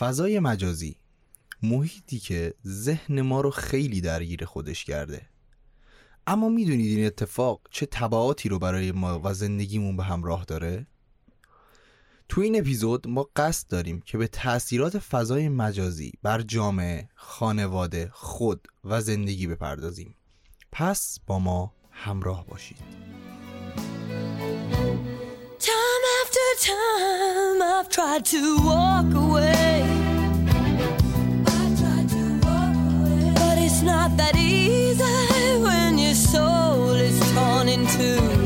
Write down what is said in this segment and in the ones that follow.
فضای مجازی محیطی که ذهن ما رو خیلی درگیر خودش کرده اما می‌دونید این اتفاق چه تبعاتی رو برای ما و زندگیمون به همراه داره؟ تو این اپیزود ما قصد داریم که به تاثیرات فضای مجازی بر جامعه، خانواده، خود و زندگی بپردازیم پس با ما همراه باشید Time after time, I've tried to walk away. That easy when your soul is torn in two.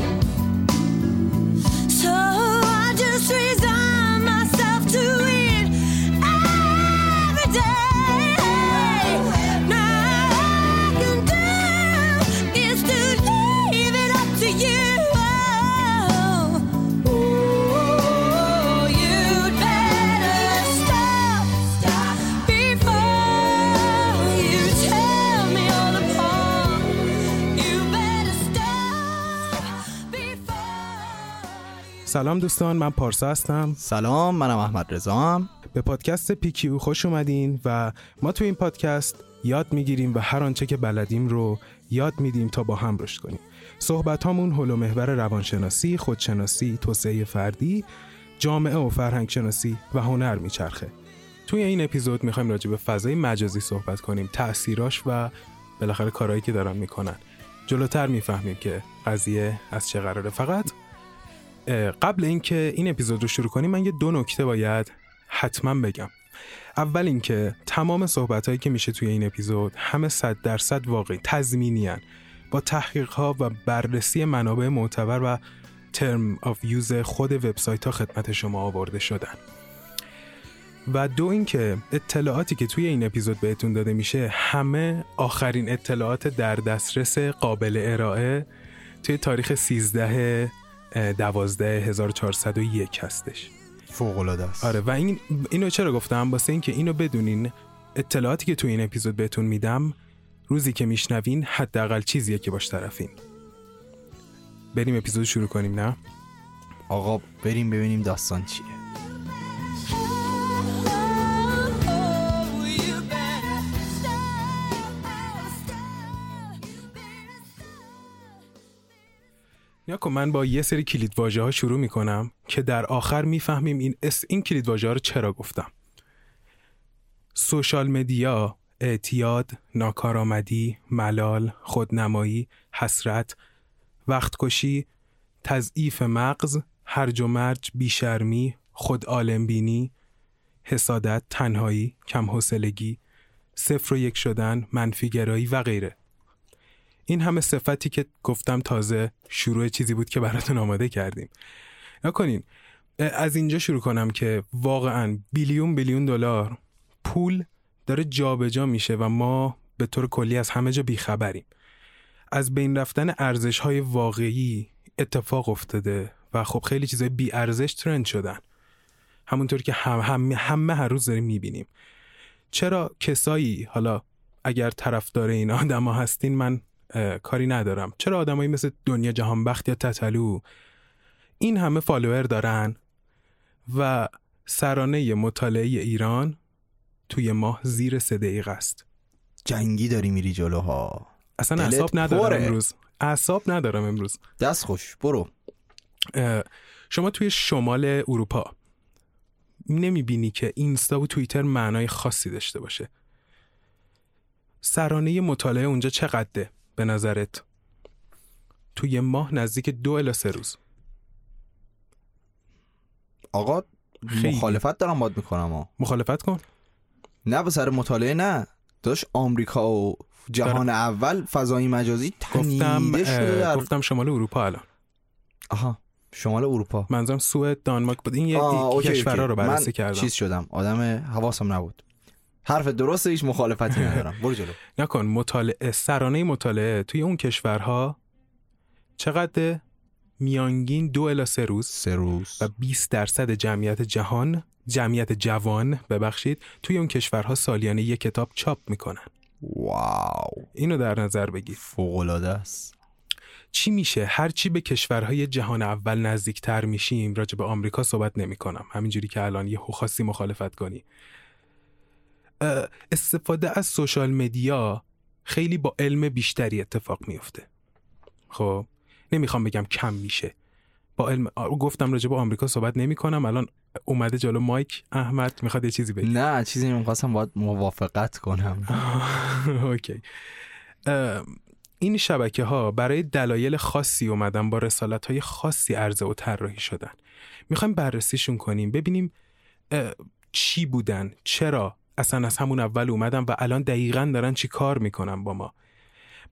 سلام دوستان من پارسا هستم. سلام منم احمد رضام به پادکست پیکیو خوش اومدین و ما تو این پادکست یاد می‌گیریم و هر آنچه که بلدیم رو یاد میدیم تا با هم رشد کنیم. صحبت هامون حول و محور روانشناسی، خودشناسی، توسعه فردی، جامعه و فرهنگ شناسی و هنر میچرخه. توی این اپیزود می‌خوایم راجع به فضای مجازی صحبت کنیم تأثیراش و بالاخره کارهایی که دارن می‌کنن. جلوتر می‌فهمیم که قضیه از چه قراره. فقط قبل اینکه این اپیزود رو شروع کنیم من یه دو نکته باید حتما بگم اول اینکه تمام صحبت هایی که میشه توی این اپیزود همه صد درصد واقعی تضمینی. با تحقیق ها و بررسی منابع معتبر و ترم آف یوز خود وبسایت ها خدمت شما آورده شدن و دو اینکه اطلاعاتی که توی این اپیزود بهتون داده میشه همه آخرین اطلاعات در دسترس قابل ارائه توی تاریخ 13 12 1401 هستش. فوق العاده است. آره و این اینو چرا گفتم؟ واسه اینکه اینو بدونین اطلاعاتی که توی این اپیزود بهتون میدم روزی که میشنوین حداقل چیزیه که باش طرفین. بریم اپیزود شروع کنیم نه؟ آقا بریم ببینیم داستان چیه. یا کن من با یه سری کلید واژه ها شروع می‌کنم که در آخر می‌فهمیم این اس این کلید واژه ها رو چرا گفتم. سوشال مدیا اعتیاد ناکارآمدی ملال خودنمایی حسرت وقتکشی تضعیف مغز هرج و مرج بیشرمی خود بینی حسادت تنهایی کم صفر و یک شدن منفیگرایی و غیره. این همه صفتی که گفتم تازه شروع چیزی بود که براتون آماده کردیم. نکنین. از اینجا شروع کنم که واقعا بیلیون بیلیون دلار پول داره جابجا میشه و ما به طور کلی از همه جا بیخبریم. از بین رفتن ارزش های واقعی اتفاق افتاده و خب خیلی چیزای بی ارزش ترند شدن. همونطور که هم همه, هر روز داریم می‌بینیم. چرا کسایی حالا اگر طرفدار این آدما هستین من کاری ندارم. چرا آدمایی مثل دنیا جهانبخت یا تتلو؟ این همه فالوور دارن و سرانه مطالعه ایران توی ماه زیر سه دقیقه است. جنگی داری میری جلوها. اصلا اعصاب ندارم پره. امروز. اعصاب ندارم امروز. دست خوش برو. شما توی شمال اروپا نمی‌بینی که اینستا و توییتر معنای خاصی داشته باشه. سرانه مطالعه اونجا چقدره؟ به نظرت؟ توی ماه نزدیک دو الا سه روز. آقا خیلی. مخالفت دارم باد می‌کنم ها. مخالفت کن. نه به سر مطالعه نه. داشت آمریکا و جهان اول فضای مجازی گفتم شده در گفتم شمال اروپا الان. آها شمال اروپا. منظورم سوئد دانمارک بود. این یه کشورها. رو بررسی من کردم. چیز شدم. آدم حواسم نبود. حرف درسته هیچ مخالفتی ندارم. برو جلو. نکن مطالعه سرانه مطالعه توی اون کشورها چقدر میانگین دو الا سه روز سه روز. و 20 درصد جمعیت جهان جمعیت جوان ببخشید توی اون کشورها سالیانه یک کتاب چاپ می‌کنن. واو. اینو در نظر بگیر. فوق‌العاده است. چی میشه؟ هر چی به کشورهای جهان اول نزدیکتر میشیم راجع به آمریکا صحبت نمی کنم همینجوری که الان یه خواستی مخالفت کنی. استفاده از سوشال مدیا خیلی با علم بیشتری اتفاق میفته خب نمی‌خوام بگم کم میشه. با علم گفتم راجع به آمریکا صحبت نمی کنم الان اومده جلو مایک احمد می‌خواد یه چیزی بگه؟ نه چیزی نمی‌خواستم باید موافقت کنم. اوکی. این شبکه ها برای دلایل خاصی اومدن با رسالت های خاصی عرضه و طراحی شدن. می‌خوایم بررسیشون کنیم ببینیم چی بودن؟ چرا؟ اصلا از همون اول اومدن و الان دقیقا دارن چی کار می‌کنن با ما.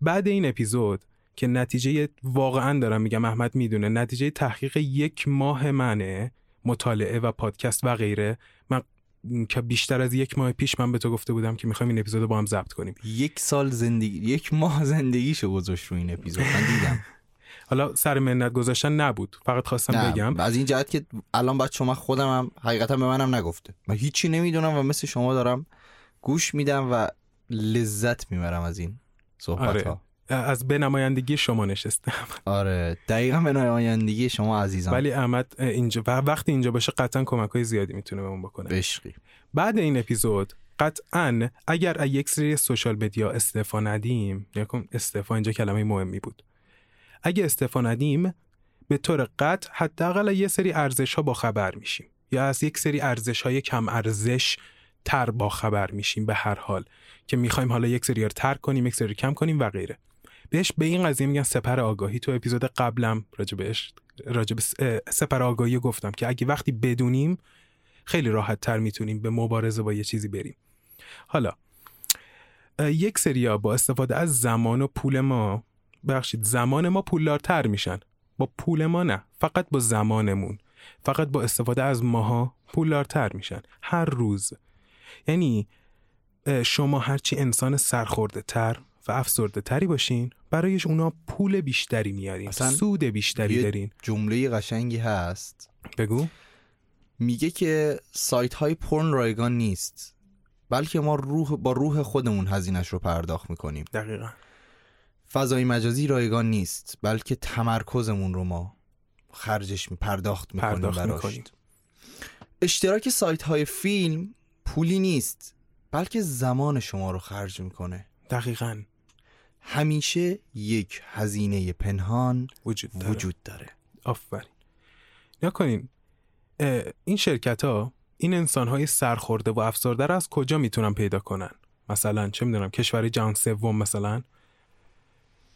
بعد این اپیزود که نتیجه واقعا دارم میگم احمد می‌دونه نتیجه تحقیق یک ماه منه مطالعه و پادکست و غیره من که بیشتر از یک ماه پیش من به تو گفته بودم که می‌خوایم این اپیزود رو با هم ضبط کنیم. یک سال زندگی یک ماه زندگیشو گذاشت رو این اپیزود من دیدم. حالا سر منت گذاشتن نبود. فقط خواستم نه بگم. از این جهت که الان بعد شما خودم هم حقیقتا به منم نگفته. من هیچی نمی‌دونم و مثل شما دارم گوش میدم و لذت می‌برم از این صحبت آره. ها از به نمایندگی شما نشستم آره. دقیقا به نمایندگی شما عزیزم. ولی احمد اینجا و وقتی اینجا باشه قطعا کمک های زیادی می‌تونه بهمون بکنه. بشقی. بعد این اپیزود قطعا اگر از یک سری سوشال مدیا استعفا ندیم یا کن استعفا اینجا کلمه مهمی بود. اگه استعفا ندیم به طور قطع حداقل یه سری ارزش ها با خبر میشیم. یا از یک سری ارزش های کم ارزش تر با خبر میشیم به هر حال که می‌خوایم حالا یک سری رو ترک کنیم یک سری کم کنیم و غیره. بهش به این قضیه میگن سپر آگاهی. تو اپیزود قبلم س- اه، سپر آگاهی گفتم که اگه وقتی بدونیم خیلی راحت تر می‌تونیم به مبارزه با یه چیزی بریم. حالا یک سریا با استفاده از زمان و پول ما بخشید زمان ما پولدارتر میشن. با پول ما نه فقط با زمانمون. فقط با استفاده از ماها پولدارتر میشن. هر روز. یعنی شما هرچی انسان سرخورده تر و افسرده تری باشین برایش اونا پول بیشتری میارین سود بیشتری دارین. جمله قشنگی هست. بگو. میگه که سایت های پرن رایگان نیست بلکه ما روح با روح خودمون هزینش رو پرداخت می‌کنیم. دقیقا. فضای مجازی رایگان نیست بلکه تمرکزمون رو ما خرجش می پرداخت می‌کنیم پرداخت براش. می‌کنیم. اشتراک سایت های فیلم پولی نیست بلکه زمان شما رو خرج می‌کنه. دقیقا. همیشه یک هزینه پنهان وجود داره. وجود داره. آفرین. نکنین این شرکت ها این انسان های سرخورده و افسرده رو از کجا می‌تونن پیدا کنن؟ مثلا چه می‌دونم کشور جهان سوم مثلا؟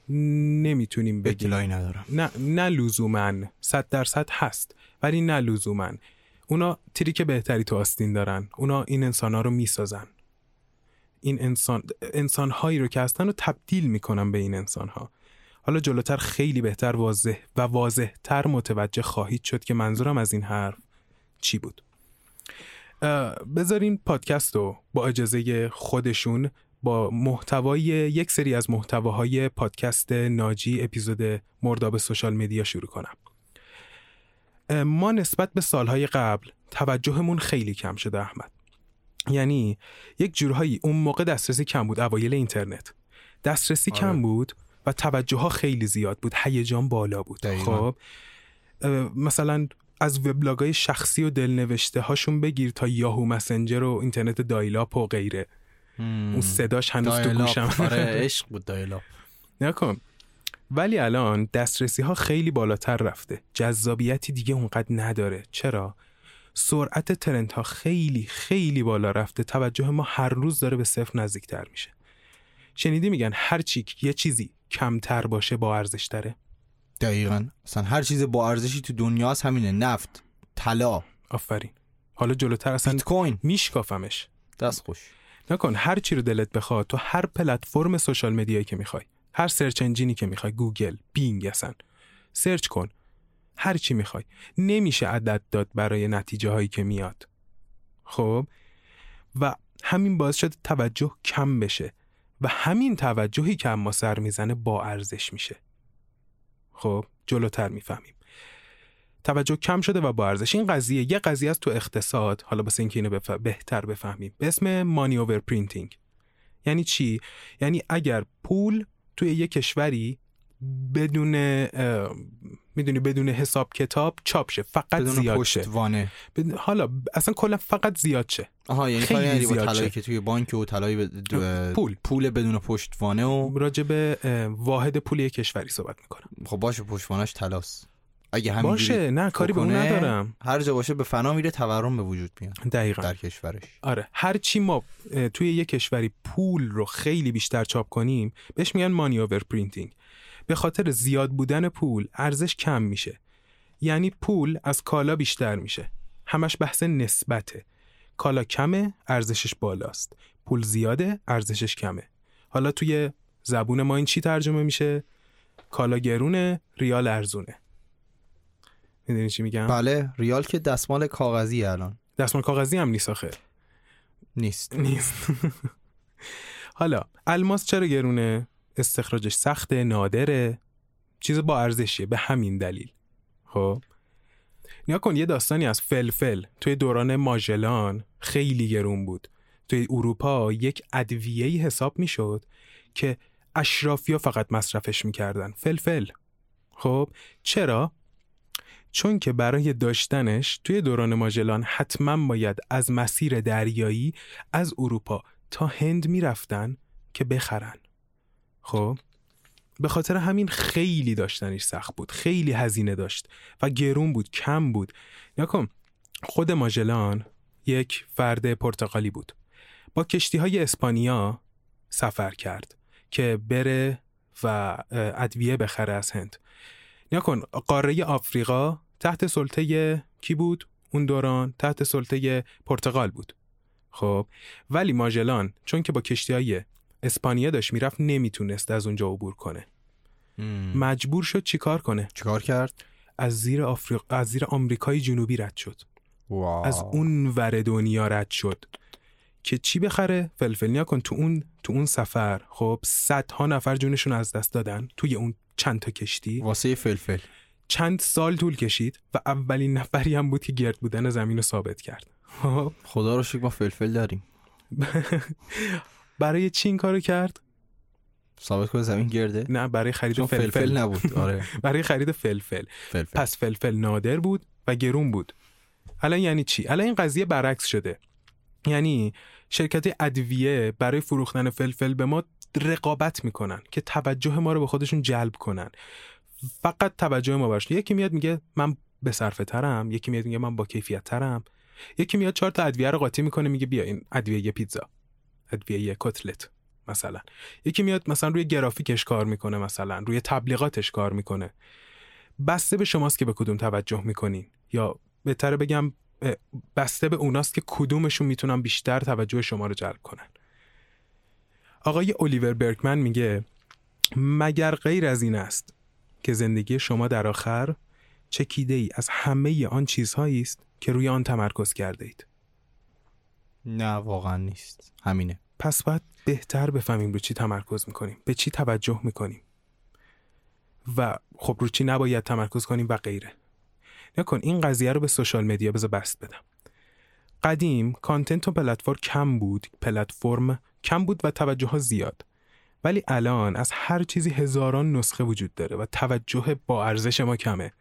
نمی‌تونیم بگیم. اطلاعی ندارم. نه نه لزوما. صد درصد هست ولی نه لزوما. اونا تریک بهتری تو آستین دارن. اونا این انسان ها رو می‌سازن. این انسان انسان هایی رو که هستن رو تبدیل می‌کنن به این انسان ها حالا جلوتر خیلی بهتر واضح و واضح تر متوجه خواهید شد که منظورم از این حرف چی بود. اه، بذارین پادکست رو با اجازه خودشون با محتوای یک سری از محتواهای پادکست ناجی اپیزود مرداب سوشال مدیا شروع کنم. ما نسبت به سالهای قبل توجهمون خیلی کم شده احمد. یعنی یک جورهایی اون موقع دسترسی کم بود اوایل اینترنت. دسترسی آره. کم بود و توجه ها خیلی زیاد بود هیجان بالا بود. دقیقاً. خب مثلا از وبلاگ های شخصی و دلنوشته هاشون بگیر تا یاهو مسنجر و اینترنت dial-up و غیره. اون صداش هنوز تو. گوشم. آره عشق بود dial-up. نکن. ولی الان دسترسی ها خیلی بالاتر رفته. جذابیتی دیگه اونقدر نداره. چرا؟ سرعت اینترنت ها خیلی خیلی بالا رفته. توجه ما هر روز داره به صفر نزدیکتر میشه. شنیدی میگن هر چی یه چیزی کمتر باشه با ارزش داره دقیقا. اصلا هر چیز با ارزشی تو دنیاست همینه. نفت طلا. آفرین. حالا جلوتر اصلا بیت کوین. میشکافمش. دست خوش. نکن هر چی رو دلت بخواد تو هر پلتفرم social media یی که می‌خوای هر search engine ی که می‌خوای گوگل بینگ اصلا search کن. هر چی می‌خوای. نمیشه عدد داد برای نتیجه هایی که میاد. خب؟ و همین باعث شده توجه کم بشه و همین توجهی که اما سر می‌زنه با ارزش میشه. خب؟ جلوتر می‌فهمیم. توجه کم شده و با ارزش این قضیه یه قضیه است تو اقتصاد. حالا واسه اینکه اینو بف... بهتر بفهمیم. به اسم money overprinting یعنی چی؟ یعنی اگر پول توی یه کشوری بدون می‌دونی بدون حساب کتاب چاپ شه فقط بدون زیاد شه. پشتوانه بدون- حالا اصلا کلا فقط زیاد شه. آها یعنی خیلی یعنی زیاد طلایی. که توی بانک و طلایی به دو- پول. پول بدون پشتوانه و راجع به واحد پولی کشوری صحبت می‌کنم. خب باشه پشتوانش طلاست. اگه همینجوری باشه نه کاری به اون ندارم. هر جا باشه به فنا میره تورم به وجود میاد دقیقا. در کشورش. آره هر چی ما توی یه کشوری پول رو خیلی بیشتر چاپ کنیم بهش میگن money overprinting به خاطر زیاد بودن پول ارزش کم میشه. یعنی پول از کالا بیشتر میشه. همش بحث نسبته. کالا کمه ارزشش بالاست. پول زیاده ارزشش کمه. حالا توی زبون ما این چی ترجمه میشه؟ کالا گرونه ریال ارزونه. می‌دونی چی میگم؟ بله ریال که دستمال کاغذی الان. دستمال کاغذی هم نیست آخه. نیست. نیست. حالا الماس چرا گرونه؟ استخراجش سخته نادره. چیز با ارزشیه به همین دلیل. خب؟ نیا کن یه داستانی از فلفل توی دوران ماژلان خیلی گرون بود. توی اروپا یک ادویه‌ای حساب می‌شد که اشرافیا فقط مصرفش می‌کردن. فلفل. خب؟ چرا؟ چون که برای داشتنش توی دوران ماژلان حتما باید از مسیر دریایی از اروپا تا هند می‌رفتن که بخرن. خب به خاطر همین خیلی داشتنش سخت بود خیلی هزینه داشت و گرون بود کم بود. نکن خود ماژلان یک فرد پرتغالی بود. با کشتی های اسپانیا سفر کرد که بره و ادویه بخره از هند. نیا کن قاره آفریقا تحت سلطه کی بود؟ اون دوران تحت سلطه پرتغال بود. خب ولی ماژلان چون که با کشتی های اسپانیا داشت می‌رفت نمی‌تونست از اونجا عبور کنه. مم. مجبور شد چیکار کنه؟ چیکار کرد؟ از زیر آفریق... از زیر آمریکای جنوبی رد شد. واو. از اون ور دنیا رد شد. که چی بخره فلفل نیا کن تو اون تو اون سفر. خب صدها نفر جونشون از دست دادن توی اون چند تا کشتی. واسه فلفل. چند سال طول کشید و اولین نفری هم بود که گرد بودن زمین رو ثابت کرد. خب. خدا رو شکر ما فلفل داریم. برای چی این کارو کرد؟ ثابت کنه زمین گرده؟ نه برای خرید فلفل, فلفل. نبود. آره. برای خرید فلفل. فلفل. پس فلفل نادر بود و گرون بود. الان یعنی چی؟ الان این قضیه برعکس شده. یعنی شرکت ادویه برای فروختن فلفل به ما رقابت می‌کنن که توجه ما رو به خودشون جلب کنن. فقط توجه ما باشه یکی میاد میگه من به صرفه ترم یکی میاد میگه من با کیفیت ترم. یکی میاد چهار تا ادویه رو قاطی می‌کنه میگه بیا این ادویه یه پیتزا ادویه یه کتلت مثلا. یکی میاد مثلا روی گرافیکش کار می‌کنه مثلا روی تبلیغاتش کار می‌کنه. بسته به شماست که به کدوم توجه می‌کنین. یا بهتره بگم بسته به اوناست که کدومشون می‌تونن بیشتر توجه شما رو جلب کنن. آقای الیور برکمن میگه مگر غیر از این است که زندگی شما در آخر چکیده ای از همه آن چیزهایی است که روی آن تمرکز کرده اید نه واقعا نیست. همینه. پس باید بهتر بفهمیم رو چی تمرکز می‌کنیم به چی توجه می‌کنیم. و خب رو چی نباید تمرکز کنیم و غیره. نکن این قضیه رو به سوشال مدیا بذار بست بدم. قدیم کانتنت و پلتفرم کم بود پلتفرم کم بود و توجه ها زیاد. ولی الان از هر چیزی هزاران نسخه وجود داره و توجه با ارزش ما کمه.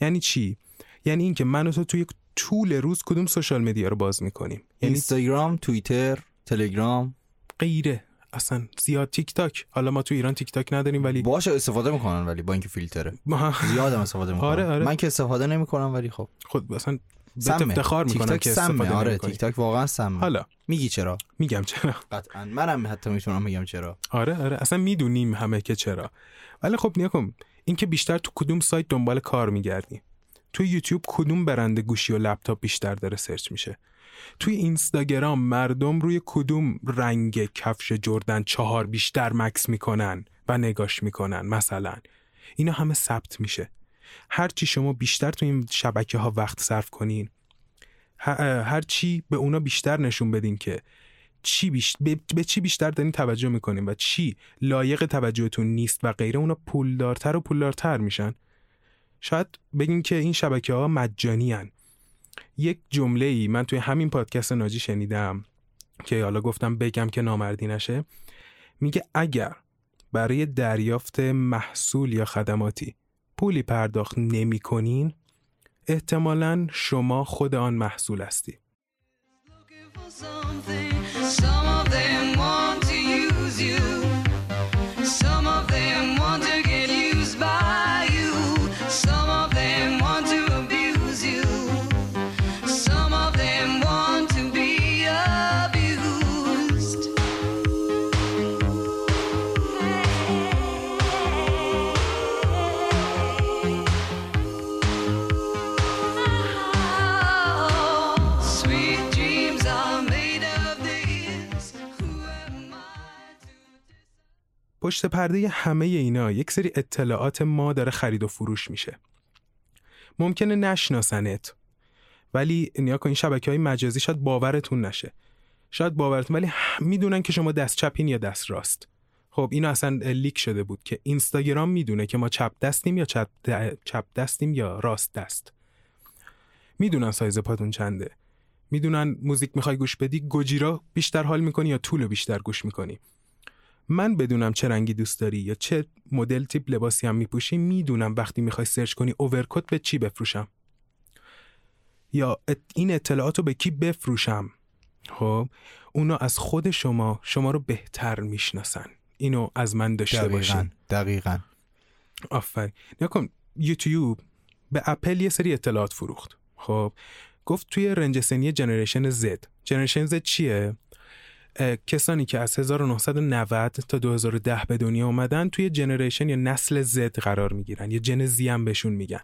یعنی چی؟ یعنی اینکه من و تو توی طول روز کدوم social media رو باز می‌کنیم. یعنی اینستاگرام توییتر تلگرام؟ غیره. اصلا زیاد تیک تاک حالا ما تو ایران تیک تاک نداریم ولی باشه استفاده می‌کنن ولی با اینکه فیلتره. ما زیادم استفاده می‌کنن. آره، آره. من که استفاده نمی‌کنم ولی خب. خود اصلا به سمه. افتخار تیک می‌کنم تاک که سمه. استفاده آره. تیک تاک واقعا سمه. حالا. میگی چرا؟ میگم چرا. قطعا. منم حتی می‌تونم بگم چرا. آره آره. اصلا می‌دونیم همه که چرا. ولی خب نیا کن. اینکه بیشتر تو کدوم سایت دنبال کار میگردی؟ تو یوتیوب کدوم برنده گوشی و لپتاپ بیشتر داره سرچ میشه؟ توی اینستاگرام مردم روی کدوم رنگ کفش جردن چهار بیشتر مکس می‌کنن و نگاش می‌کنن؟ مثلا اینا همه ثبت میشه. هرچی شما بیشتر تو این شبکه ها وقت صرف کنین هر چی به اونا بیشتر نشون بدین که چی بیش... به... به چی بیشتر دارین توجه می‌کنین و چی لایق توجهتون نیست و غیره اونا پولدارتر و پولدارتر میشن. شاید بگین که این شبکه ها مجانی هن. یک جمله ای من توی همین پادکست ناجی شنیدم که حالا گفتم بگم که نامردی نشه میگه اگر برای دریافت محصول یا خدماتی پولی پرداخت نمی کنین احتمالا شما خود آن محصول هستی. Some of them want to use you. پشت پرده همه اینا یک سری اطلاعات ما داره خرید و فروش میشه. ممکنه نشناسنت ولی نیا این شبکه های مجازی شاید باورتون نشه. شاید باورتون ولی می‌دونن که شما دست چپین یا دست راست. خب این اصلا leak شده بود که اینستاگرام می‌دونه که ما چپ دستیم یا چپ, د- چپ دستیم یا راست دست. می‌دونن سایز پاتون چنده. می‌دونن موزیک می‌خوای گوش بدی گوجیرا بیشتر حال می‌کنی یا Tool بیشتر گوش می‌کنی. من بدونم چه رنگی دوست داری یا چه مدل تیپ لباسی هم میپوشی می‌دونم وقتی می‌خوای search کنی overcoat به چی بفروشم. یا ات- این اطلاعات رو به کی بفروشم؟ خب اونا از خود شما شما رو بهتر می‌شناسن. اینو از من داشته دقیقا باشین. دقیقا. آفرین. نکن یوتیوب به اپل یه سری اطلاعات فروخت. خب گفت توی رنج سنی generation Z generation Z چیه؟ کسانی که از 1990 تا 2010 به دنیا اومدن توی generation یا نسل Z قرار می‌گیرن یا Gen Z هم بهشون میگن.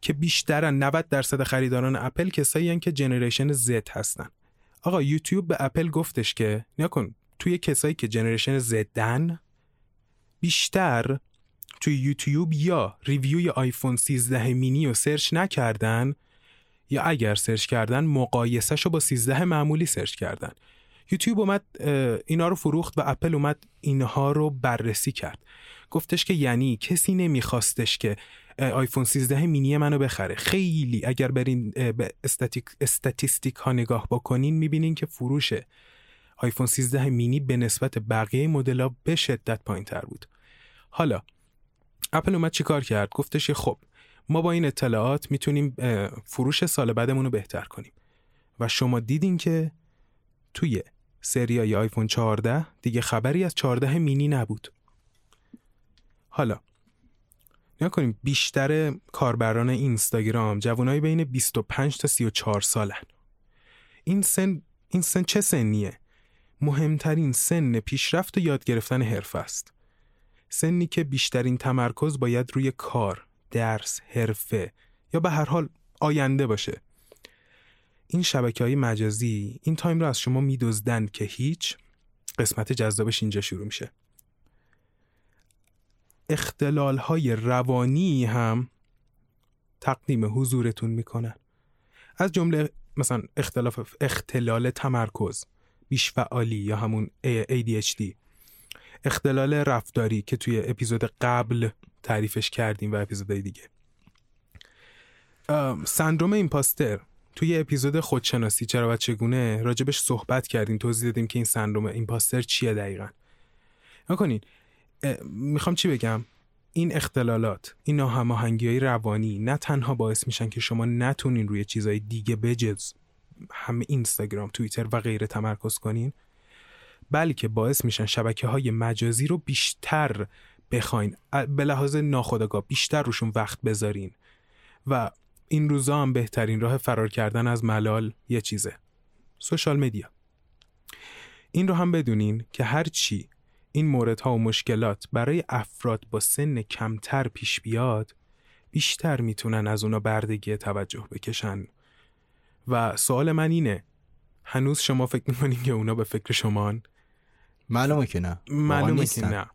که بیشترن 90 درصد خریداران اپل کسایی هن که generation Z هستن. آقا یوتیوب به اپل گفتش که نکن توی کسایی که generation Z دن بیشتر توی یوتیوب یا review ی آیفون 13 مینی رو search نکردن یا اگر search کردن مقایسهشو با 13 معمولی search کردن. یوتیوب اومد اینا رو فروخت و اپل اومد اینها رو بررسی کرد. گفتش که یعنی کسی نمیخواستش که آیفون 13 مینی منو بخره. خیلی اگر برین به statistic ها نگاه بکنین می‌بینین که فروش آیفون 13 مینی به نسبت بقیه مدل ها به شدت پایین تر بود. حالا اپل اومد چیکار کرد؟ گفتش خب ما با این اطلاعات می‌تونیم فروش سال بعدمون رو بهتر کنیم. و شما دیدین که توی سریای آیفون 14 دیگه خبری از 14 مینی نبود. حالا نیا کنیم بیشتر کاربران اینستاگرام جوانای بین 25 تا 34 سالن. این سن این سن چه سنیه؟ مهمترین سن پیشرفت و یاد گرفتن حرفه است. سنی که بیشترین تمرکز باید روی کار، درس، حرفه یا به هر حال آینده باشه. این شبکه های مجازی این تایم رو از شما میدزدن که هیچ قسمت جذابش اینجا شروع میشه. اختلال های روانی هم تقدیم حضورتون می‌کنن. از جمله مثلا اختلاف اختلال تمرکز، بیشفعالی یا همون ADHD اختلال رفتاری که توی اپیزود قبل تعریفش کردیم و اپیزودهای دیگه. سندروم ایمپاستر. توی اپیزود خودشناسی چرا و چگونه راجبش صحبت کردیم توضیح دادیم که این سندروم ایمپاستر چیه دقیقا. نکنین می‌خوام چی بگم؟ این اختلالات این ناهماهنگی های روانی نه تنها باعث میشن که شما نتونین روی چیزهای دیگه بجز همه اینستاگرام توییتر و غیره تمرکز کنین بلکه باعث میشن شبکه های مجازی رو بیشتر بخواین به لحاظ ناخودآگاه بیشتر روشون وقت بذارین. و این روزا هم بهترین راه فرار کردن از ملال یه چیزه. سوشال مدیا این رو هم بدونین که هر چی این موردها و مشکلات برای افراد با سن کمتر پیش بیاد بیشتر می‌تونن از اونا بردگی توجه بکشن. و سوال من اینه هنوز شما فکر می‌کنین که اونا به فکر شمان معلومه که نه. معلومه که. نه.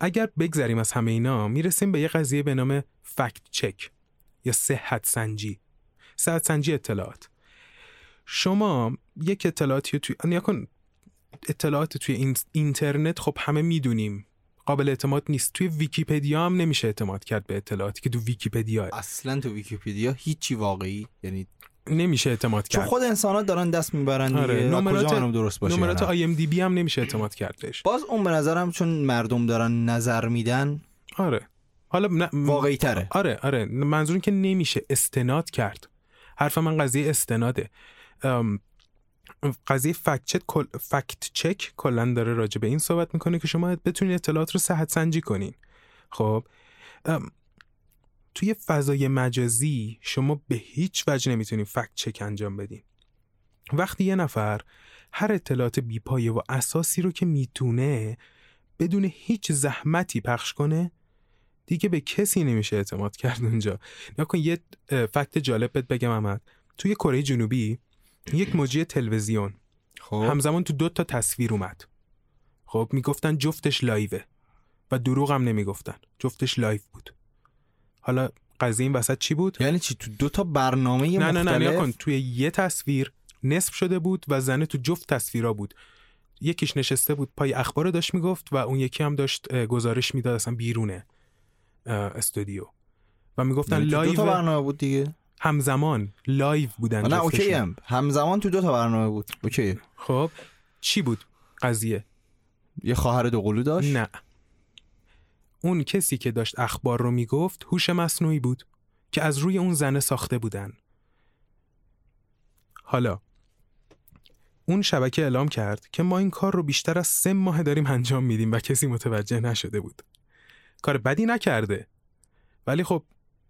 اگر بگذریم از همه اینا می‌رسیم به یه قضیه به نام فکت چک یا صحت سنجی. صحت سنجی اطلاعات. شما یک اطلاعاتی توی نیا کن اطلاعات توی این... اینترنت خب همه می‌دونیم. قابل اعتماد نیست. توی ویکیپدیا هم نمیشه اعتماد کرد به اطلاعاتی که تو ویکیپدیا. اصلا تو ویکیپدیا هیچی واقعی یعنی نمیشه اعتماد چون کرد. خود انسان دارن دست می‌برن آره، نمرات- درست باشه نمرات. I MDb هم نمیشه اعتماد کردش باز اون به نظرم چون مردم دارن نظر میدن آره. حالا نه واقعی تره آره آره. منظور که نمیشه استناد کرد. حرف من قضیه استناده. ام، قضیه fact check کل... fact check کلا داره راجع به این صحبت می‌کنه که شما بتونید اطلاعات رو صحت سنجی کنین. خب؟ ام، توی فضای مجازی شما به هیچ وجه نمی‌تونید فکت چک انجام بدین. وقتی یه نفر هر اطلاعات بیپایه و اساسی رو که می‌تونه بدون هیچ زحمتی پخش کنه دیگه به کسی نمیشه اعتماد کرد اونجا. نکن یه فکت جالب بهت بگم احمد. توی کره جنوبی یک مجری تلویزیون. خب. همزمان تو دو تا تصویر اومد. خب می‌گفتن جفتش live ه و دروغ هم نمی‌گفتن. جفتش live بود. حالا قضیه این وسط چی بود؟ یعنی چی؟ تو دو تا برنامه نه نه نه نیا مختلف کن. توی یه تصویر نصف شده بود و زنه تو جفت تصویرا بود. یکیش نشسته بود پای اخبار داشت می‌گفت و اون یکی هم داشت گزارش می‌داد اصلا بیرونه استودیو. و می‌گفتن یعنی تو دو تا live برنامه بود دیگه؟ همزمان. live بودن نه okay. هم. همزمان تو دو تا برنامه بود. okay. خب چی بود قضیه؟ یه خواهر دوقلو داشت؟ نه. اون کسی که داشت اخبار رو می‌گفت هوش مصنوعی بود که از روی اون زنه ساخته بودن حالا اون شبکه اعلام کرد که ما این کار رو بیشتر از سه ماه داریم انجام میدیم و کسی متوجه نشده بود کار بدی نکرده ولی خب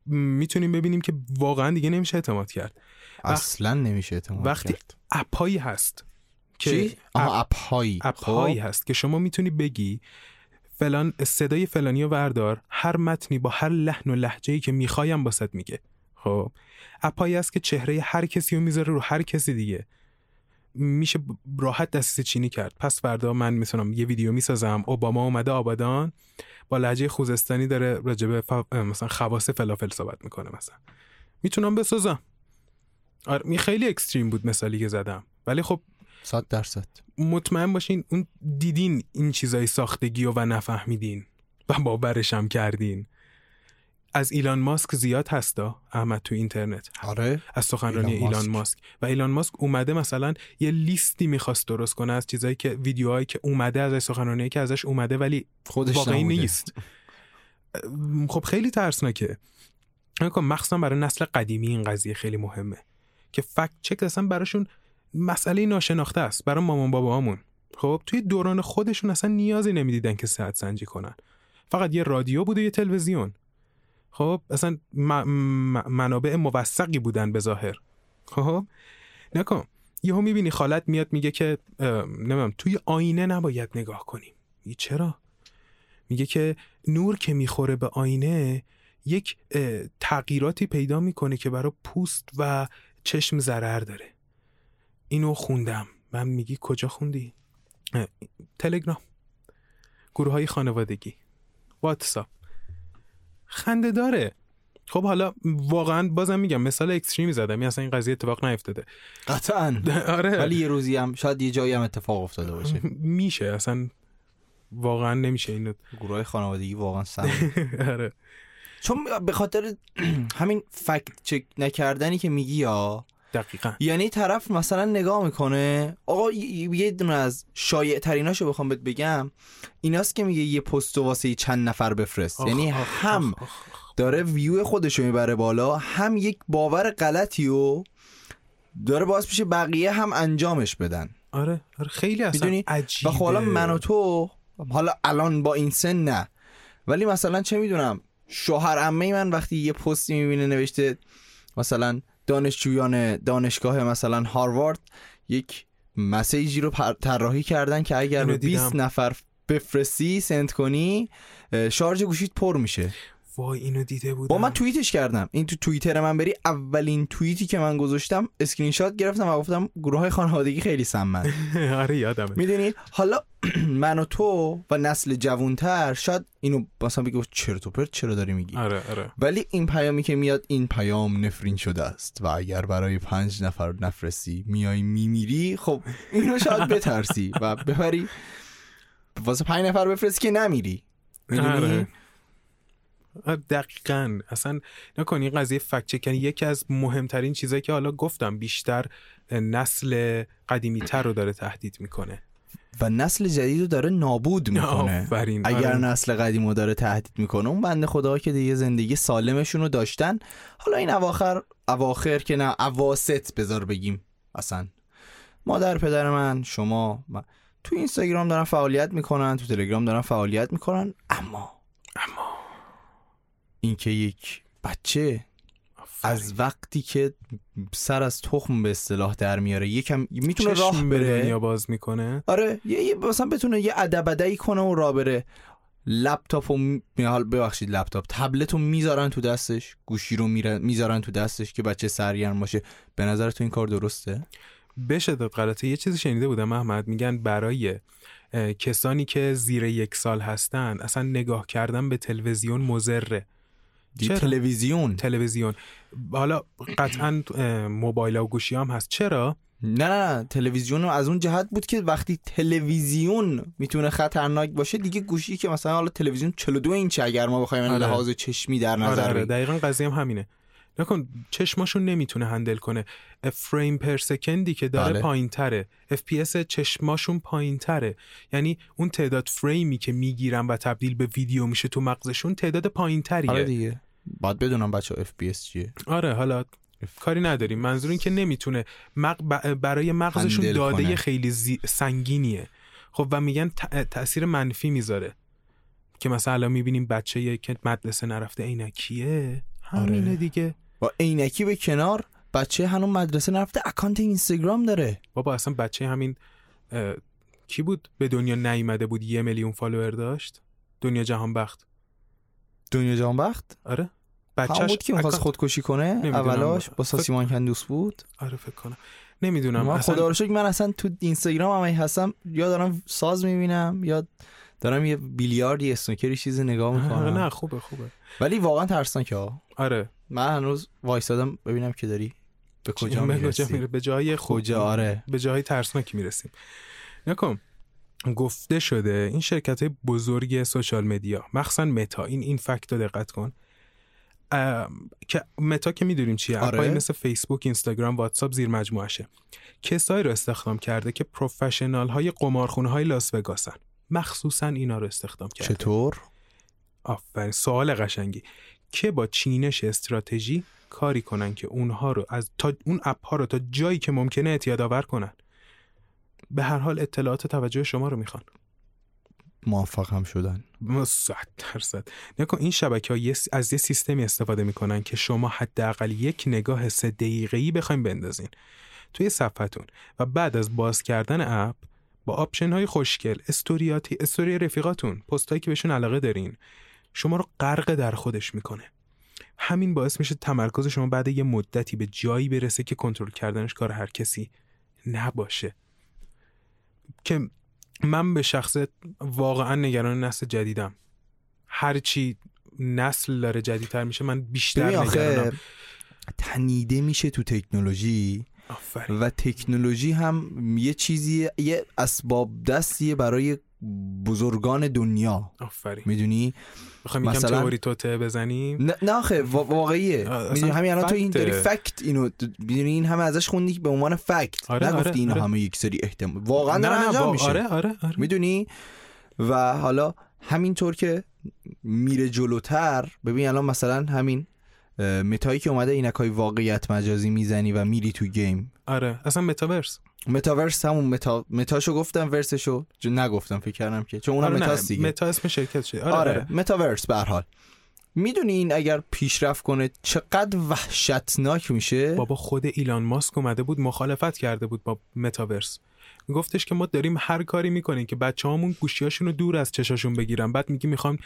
می‌تونیم ببینیم که واقعا دیگه نمیشه اعتماد کرد اصلا نمیشه اعتماد وقتی کرد. اپایی هست که چی؟ اپ هایی اپ خب. هست که شما می‌تونی بگی فلان صدای فلانی رو وردار هر متنی با هر لحن و لحجه‌ای که می‌خوایم باست میگه. خب اپ هایی هست که چهره هر کسی رو می‌ذاره رو هر کسی دیگه. میشه راحت دسته چینی کرد. پس فردا من می‌تونم یه ویدیو می‌سازم. اوباما اومده آبادان. با لهجه خوزستانی داره راجبه ف... مثلا خواص فلافل صحبت می‌کنه مثلا. می‌تونم بسازم. آره می خیلی اکستریم بود مثالی که زدم. ولی خب صد درصد. مطمئن باشین اون دیدین این چیزای ساختگی و, و نفهمیدین و باورش هم کردین. از ایلان ماسک زیاد هستا احمد تو اینترنت. آره. از سخنرانی ایلان ایلان ماسک. ماسک. و ایلان ماسک اومده مثلا یه لیستی می‌خواست درست کنه از چیزایی که ویدیوهایی که اومده ازش سخنرانی که ازش اومده ولی خودش واقعی نبوده. نیست. خب خیلی ترسناکه. مخصوصا برای نسل قدیمی این قضیه خیلی مهمه. که فکت چک اصلا براشون مسئله ناشناخته است برای مامان باباهامون. خب توی دوران خودشون اصلا نیازی نمی‌دیدن که صحت سنجی کنن. فقط یه رادیو بود و یه تلویزیون. خب اصلا م- م- منابع موثقی بودن به ظاهر. خب نکن. یهو می‌بینی خالت میاد میگه که نمی‌دونم توی آینه نباید نگاه کنیم. میگه چرا؟ میگه که نور که می‌خوره به آینه یک تغییراتی پیدا می‌کنه که برای پوست و چشم ضرر داره. اینو خوندم. من میگی کجا خوندی؟ تلگرام. گروه های خانوادگی. واتساپ. خنده داره. خب حالا واقعا بازم میگم مثال اکستریمی زدم. یعنی اصلا این قضیه اتفاق نیفتاده. قطعا. آره. ولی یه روزی هم شاید یه جایی هم اتفاق افتاده باشه. میشه. اصلا واقعا نمیشه اینو. گروه های خانوادگی واقعا سخت آره. چون به خاطر همین فکت چک نکردنی که میگی یا دقیقا. یعنی طرف مثلا نگاه می‌کنه آقا یه دونه از شایع تریناشو بخوام بهت بگم. ایناست که میگه یه پست واسه چند نفر بفرست. آخ، یعنی آخ، هم آخ،. داره ویو خودشو می‌بره بالا هم یک باور غلطی و داره باعث میشه بقیه هم انجامش بدن. آره آره خیلی اصلا می‌دونی؟ عجیبه. و خب حالا من و تو حالا الان با این سن نه. ولی مثلا چه می‌دونم شوهر عمه من وقتی یه پستی می‌بینه نوشته مثلا دانشجویان دانشگاه مثلا هاروارد یک message ی رو طراحی کردن که اگر اینو به 20 دیدم. نفر بفرستی send کنی شارژ گوشیت پر میشه وای اینو دیده بودم. با من توییتش کردم. این تو توییتر من بری اولین توییتی که من گذاشتم اسکرین شات گرفتم و گفتم گروه های خانوادگی خیلی سمن. آره یادمه. می‌دونی حالا من و تو و نسل جوانتر شاید اینو مثلا بگو چرت و پرت چرا داری میگی؟ آره آره. ولی این پیامی که میاد این پیام نفرین شده است. و اگر برای پنج نفر نفرستی میای میمیری خب اینو شاید بترسی و ببری. واسه پنج نفر بفرستی که نمیری. می‌دونی. آره، دقیقا. اصلا نکن این قضیه فکت چکن یکی از مهمترین چیزایی که حالا گفتم بیشتر نسل قدیمی تر رو داره تهدید می‌کنه. و نسل جدید رو داره نابود می‌کنه. آفرین. اگر آره. نسل قدیم رو داره تهدید می‌کنه اون بنده خدا که دیگه زندگی سالمشون رو داشتن. حالا این اواخر اواخر که نه اواسط بذار بگیم. اصلا مادر پدر من شما من. تو اینستاگرام دارن فعالیت می‌کنن تو تلگرام دارن فعالیت می‌کنن اما اما اینکه یک بچه از وقتی که سر از تخم به اصطلاح در میاره یکم می‌تونه راه بره. دنیا باز می‌کنه؟ آره یه یه- مثلا بتونه یه ادبدهی کنه و راه بره. لپتاپ و حال ببخشید لپتاپ. تبلت رو می‌ذارن تو دستش گوشی رو می‌ذارن تو دستش که بچه سرگرم باشه. به نظر تو این کار درسته؟ به شدت غلطه یه چیزی شنیده بودم احمد. میگن برای کسانی که زیر یک سال هستن اصلا نگاه کردن به تلویزیون مزره چرا؟ تلویزیون. تلویزیون. حالا قطعا موبایل و گوشی هم هست. چرا؟ نه نه نه. تلویزیون از اون جهت بود که وقتی تلویزیون می‌تونه خطرناک باشه دیگه گوشی که مثلا حالا تلویزیون 42 اینچ اگر ما بخوایم آره. لحاظ چشمی در آره نظر آره. بگیریم. دقیقا قضیه هم همینه. نکن چشماشون نمی‌تونه هندل کنه. فریم پر سکندی که داره بله. پایین تره FPS چشماشون پایین تره یعنی اون تعداد فریمی که می‌گیرن و تبدیل به ویدیو میشه تو مغزشون تعداد پایین آره تریه دیگه. باید بدونم بچه FPS چیه. آره حالا کاری نداریم. منظور این که نمی‌تونه. ب- برای مغزشون داده کنه. خیلی زی... سنگینیه. خب و میگن ت... تاثیر منفی می‌ذاره. که مثلا الان می‌بینیم بچه که مدرسه نرفته عینکیه. همینه آره. دیگه. با عینکی به کنار بچه هنوز مدرسه نرفته اکانت اینستاگرام داره. بابا اصلا بچه همین اه، کی بود به دنیا نیومده بود یه میلیون فالوور داشت؟ دنیا جهان بخت دنیا جان بخت آره بچهش بود که می‌خواست اکانت- خودکشی کنه. اولاش با فکر- ساسیمان کندوس بود. آره فکر کنم. نمی‌دونم من اصلا خدا رو شکر من اصلا تو اینستاگرام هم هستم یا دارم ساز می‌بینم یا دارم یه بیلیارد یه اسنوکری چیزی نگاه می‌کنم. نه خوبه خوبه. ولی واقعا ترسناکه ها. آره. من هنوز وایسادم ببینم که داری به کجا می‌رسی. میره به جای خوب کجا آره. به جای ترسناکی می‌رسیم. نگا کن. گفته شده این شرکت های بزرگ social media مخصوصا متا این این fact رو دقت کن. که متا که می‌دونیم چیه؟ آره. مثل فیسبوک اینستاگرام واتساپ زیر مجموعشه کسایی رو استخدام کرده که professional های قمارخونه های لاس وگاسن. مخصوصا اینا رو استخدام کرده. چطور؟ آفرین سوال قشنگی. که با چینش استراتژی کاری کنن که اونها رو از تا اون app ها رو تا جایی که ممکنه اعتیاد آور کنن. به هر حال اطلاعات توجه شما رو می‌خوان. موفق هم شدن. صد درصد. نگا کن این شبکه ها از یه سیستمی استفاده می‌کنن که شما حداقل یک نگاه سه دقیقه‌ای بخوایم بندازین توی صفحتون و بعد از باز کردن app با option های خوشگل استوریاتی استوری رفیقاتون پستایی که بهشون علاقه دارین شما رو غرق در خودش می‌کنه. همین باعث میشه تمرکز شما بعد یه مدتی به جایی برسه که کنترل کردنش کار هر کسی نباشه. که من به شخص واقعا نگران نسل جدیدم. هرچی نسل داره جدیدتر میشه من بیشتر نگرانم. تنیده میشه تو تکنولوژی آفرین. و تکنولوژی هم یه چیزی یه اسباب دستیه برای بزرگان دنیا. آفرین. می‌دونی؟ می‌خوایم یکم مثلا- تئوری توته بزنیم؟ نه نه آخه وا- واقعیه. می‌دونی همین الان تو این. داری فکت اینو می‌دونی این همه ازش خوندی به عنوان fact. آره، نگفتی آره، اینو آره. همه یک سری احتمال واقعا نه نه وا- میشه. آره آره آره. می‌دونی؟ و حالا همینطور که میره جلوتر ببین الان مثلا همین متایی که اومده عینکای واقعیت مجازی می‌زنی و میری تو game. آره اصلا متاورس. متاورس همون متا متاشو گفتم ورسشو نگفتم فکر کردم که. چون اونم آره نه، متاست دیگه. متا اسم شرکت شده آره, آره, آره. متاورس به هر حال. می‌دونی این اگر پیشرفت کنه چقدر وحشتناک میشه؟ بابا خود ایلان ماسک اومده بود مخالفت کرده بود با متاورس. گفتش که ما داریم هر کاری می‌کنیم که بچه هامون گوشیاشون رو دور از چشاشون بگیرن. بعد میگی می‌خوام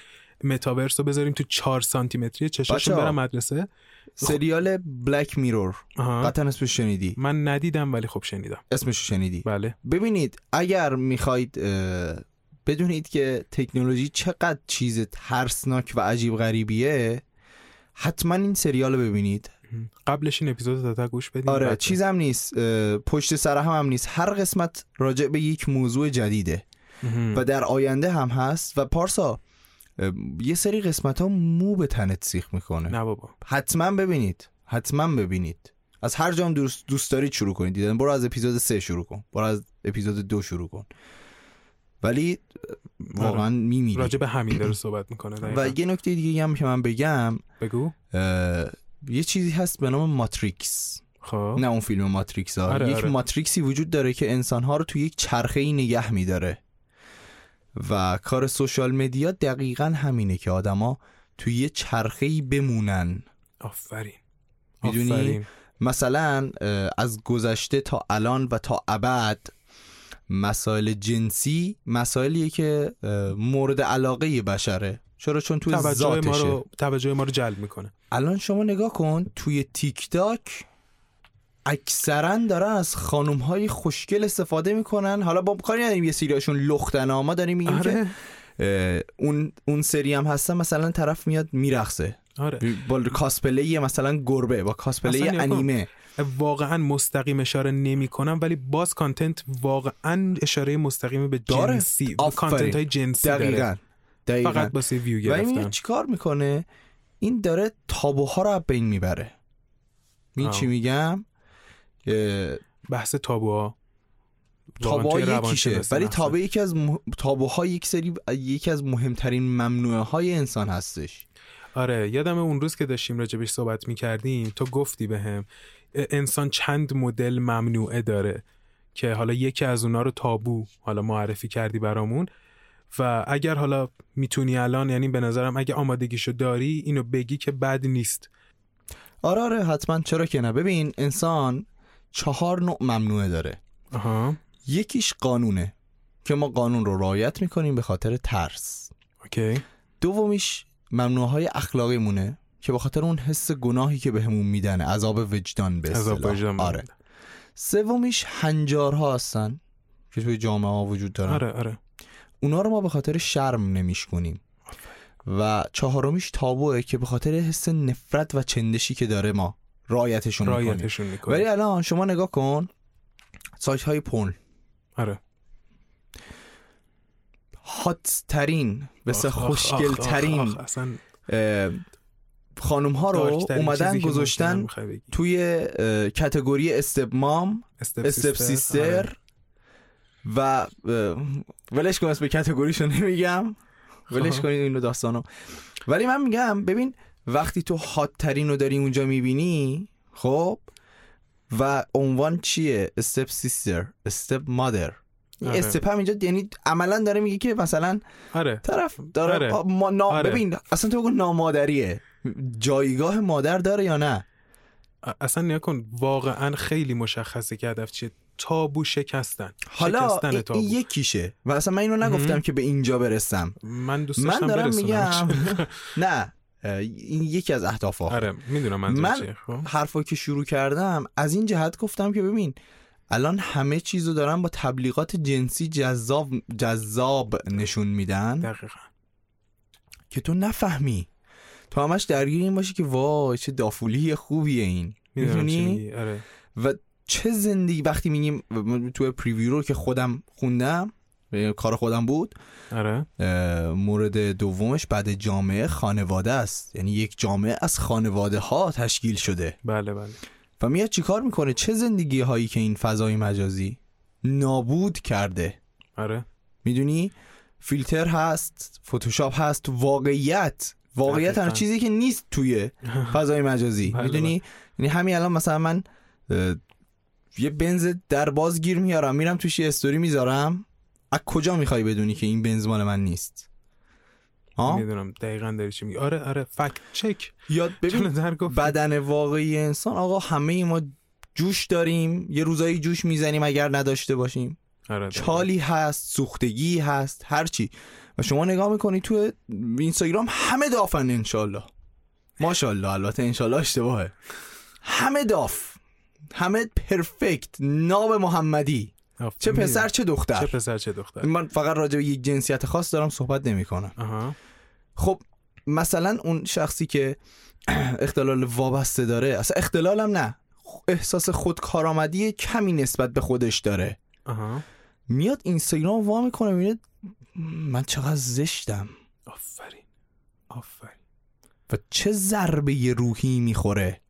متاورس رو بذاریم تو 4 سانتی متری چشاشون. برن مدرسه. سریال بلک میرور. قطعا اسمش شنیدی؟ من ندیدم ولی خب شنیدم. اسمش شنیدی. بله. ببینید اگر می‌خواید بدونید که تکنولوژی چقدر چیز ترسناک و عجیب غریبیه حتما این سریال رو ببینید. قبلش این اپیزود رو تا گوش بدیم آره چیزم نیست. پشت سر هم, هم نیست. هر قسمت راجع به یک موضوع جدیده. و در آینده هم هست. و پارسا یه سری قسمت ها مو به تنت سیخ می‌کنه. نه بابا. حتما ببینید. حتما ببینید. از هر جام دوست, دوست دارید شروع کنید. دیدن. برو از اپیزود سه شروع کن. برو از اپیزود دو شروع کن. ولی واقعا میمیری راجع به همین داره صحبت می‌کنه. دقیقاً. و یه نکته دیگه هم که من بگم. بگو. یه چیزی هست به نام ماتریکس. خب. نه اون فیلم ماتریکس ها. آره، یک آره. ماتریکسی وجود داره که انسانها رو توی یک چرخه ای نگه میداره. و کار سوشال مدیا دقیقا همینه که آدما توی یه چرخه ای بمونن. آفرین. می‌دونی؟ مثلا از گذشته تا الان و تا ابد مسائل جنسی مسائلیه که مورد علاقه بشره. چرا؟ چون توی توجه ما ذاتشه رو توجه ما رو جلب می‌کنه. الان شما نگاه کن توی تیک تاک اکثرا دارن از خانوم های خوشگل استفاده می‌کنن حالا با کاری نداریم یه سریاشون لختن. ما داریم میگیم که آره اه، اون اون سری هم هستن مثلا طرف میاد میرقصه آره با cosplay مثلا گربه با cosplay کن. انیمه واقعا مستقیم اشاره نمی کنم ولی باز کانتنت واقعا اشاره مستقیم به داره. جنسی آفرین. کانتنت های جنسی داره دقیقا دقیقا فقط واسه ویو و گرفتن میاد چیکار می‌کنه این داره تابوها رو بین می‌بره این. چی میگم بحث تابوها. تابوها یکیشه. ولی. تابو یکی از مه... تابوها یک سری یکی از مهمترین ممنوعه های انسان هستش. آره یادم اون روز که داشتیم راجبش صحبت می‌کردیم تو گفتی به هم انسان چند مدل ممنوعه داره که حالا یکی از اونا رو تابو حالا معرفی کردی برامون. و اگر حالا می‌تونی الان یعنی به نظرم اگه آمادگیشو داری اینو بگی که بد نیست. آره آره حتما. چرا که نه؟ ببین انسان چهار نوع ممنوعه داره. آها. یکیش قانونه که ما قانون رو رعایت می‌کنیم به خاطر ترس. اوکی. دومیش ممنوعه های اخلاقی مونه که به خاطر اون حس گناهی که بهمون میدن عذاب وجدان به عذاب. وجدان آره. سومیش هنجارها هستن که توی جامعه ها وجود دارن. آره آره. اونا رو ما به خاطر شرم نمیشکنیم. و چهارمیش تابوه که به خاطر حس نفرت و چندشی که داره ما. رعایتشون رایتشون می‌کنه ولی الان شما نگاه کن سایت های پرن آره هات ترین مثل خوشگل ترین خانوم ها رو اومدن گذاشتن. توی کتگوری استپ مام استپ استپ سیستر. سیستر آره. و ولش کن اسم کتگوریشو نمیگم ولش. کنید اینو داستانو ولی من میگم ببین وقتی تو هات ترین رو داری اونجا می‌بینی خب؟ و عنوان چیه؟ استپ سیستر استپ مادر آره. استپ هم اینجا یعنی عملا داره میگه که مثلا آره. طرف داره آره. ما نا... آره. ببین اصلا تو بگو نامادریه. جایگاه مادر داره یا نه؟ اصلا نیا کن واقعا خیلی مشخصه که هدف چیه. تابو شکستن. حالا شکستن تابو. این یکیشه. و اصلا من اینو نگفتم. که به اینجا برسم. من دوست من دارم. میگم. نه. این یکی از اهداف آره می‌دونم منظور من چیه خب. حرفا که شروع کردم از این جهت گفتم که ببین الان همه چیزو دارن با تبلیغات جنسی جذاب جذاب نشون میدن. دقیقا. که تو نفهمی. تو همش درگیر این باشی که وای چه دافولی خوبیه این. می‌دونی؟ آره. و چه زندگی وقتی میگیم تو پریویو رو که خودم خوندم کار خودم بود. آره. مورد دومش بعد جامعه خانواده است. یعنی یک جامعه از خانواده ها تشکیل شده. بله بله. و میاد چیکار می‌کنه؟ چه زندگی هایی که این فضای مجازی نابود کرده. آره. می‌دونی؟ فیلتر هست فتوشاپ هست واقعیت. واقعیت. هر چیزی که نیست توی فضای مجازی. بله، می‌دونی؟ یعنی همین الان مثلا من یه بنز در باز گیر میارم میرم توش یه استوری می‌ذارم. از کجا می‌خوای بدونی که این بنز مال من نیست؟ می‌دونم دقیقا داری چی میگی. آره آره فکت چک. یاد ببین بدن واقعی انسان آقا همه ما جوش داریم یه روزایی جوش می‌زنیم اگر نداشته باشیم. آره. چالی هست سوختگی هست هرچی و شما نگاه می‌کنی تو اینستاگرام همه دافن انشالله. ماشاءالله البته انشالله اشتباهه. همه داف. همه پرفکت. ناب محمدی. چه. پسر چه دختر؟ چه پسر چه دختر؟ من فقط راجع به یک جنسیت خاص دارم صحبت نمی کنم آها. خب مثلا اون شخصی که اختلال وابسته داره اصلا اختلالم نه. احساس خودکارآمدی کمی نسبت به خودش داره. آها. میاد اینستاگرام وا می‌کنه می‌بینه من چقدر زشتم. آفرین. آفرین. و چه ضربه روحی می‌خوره.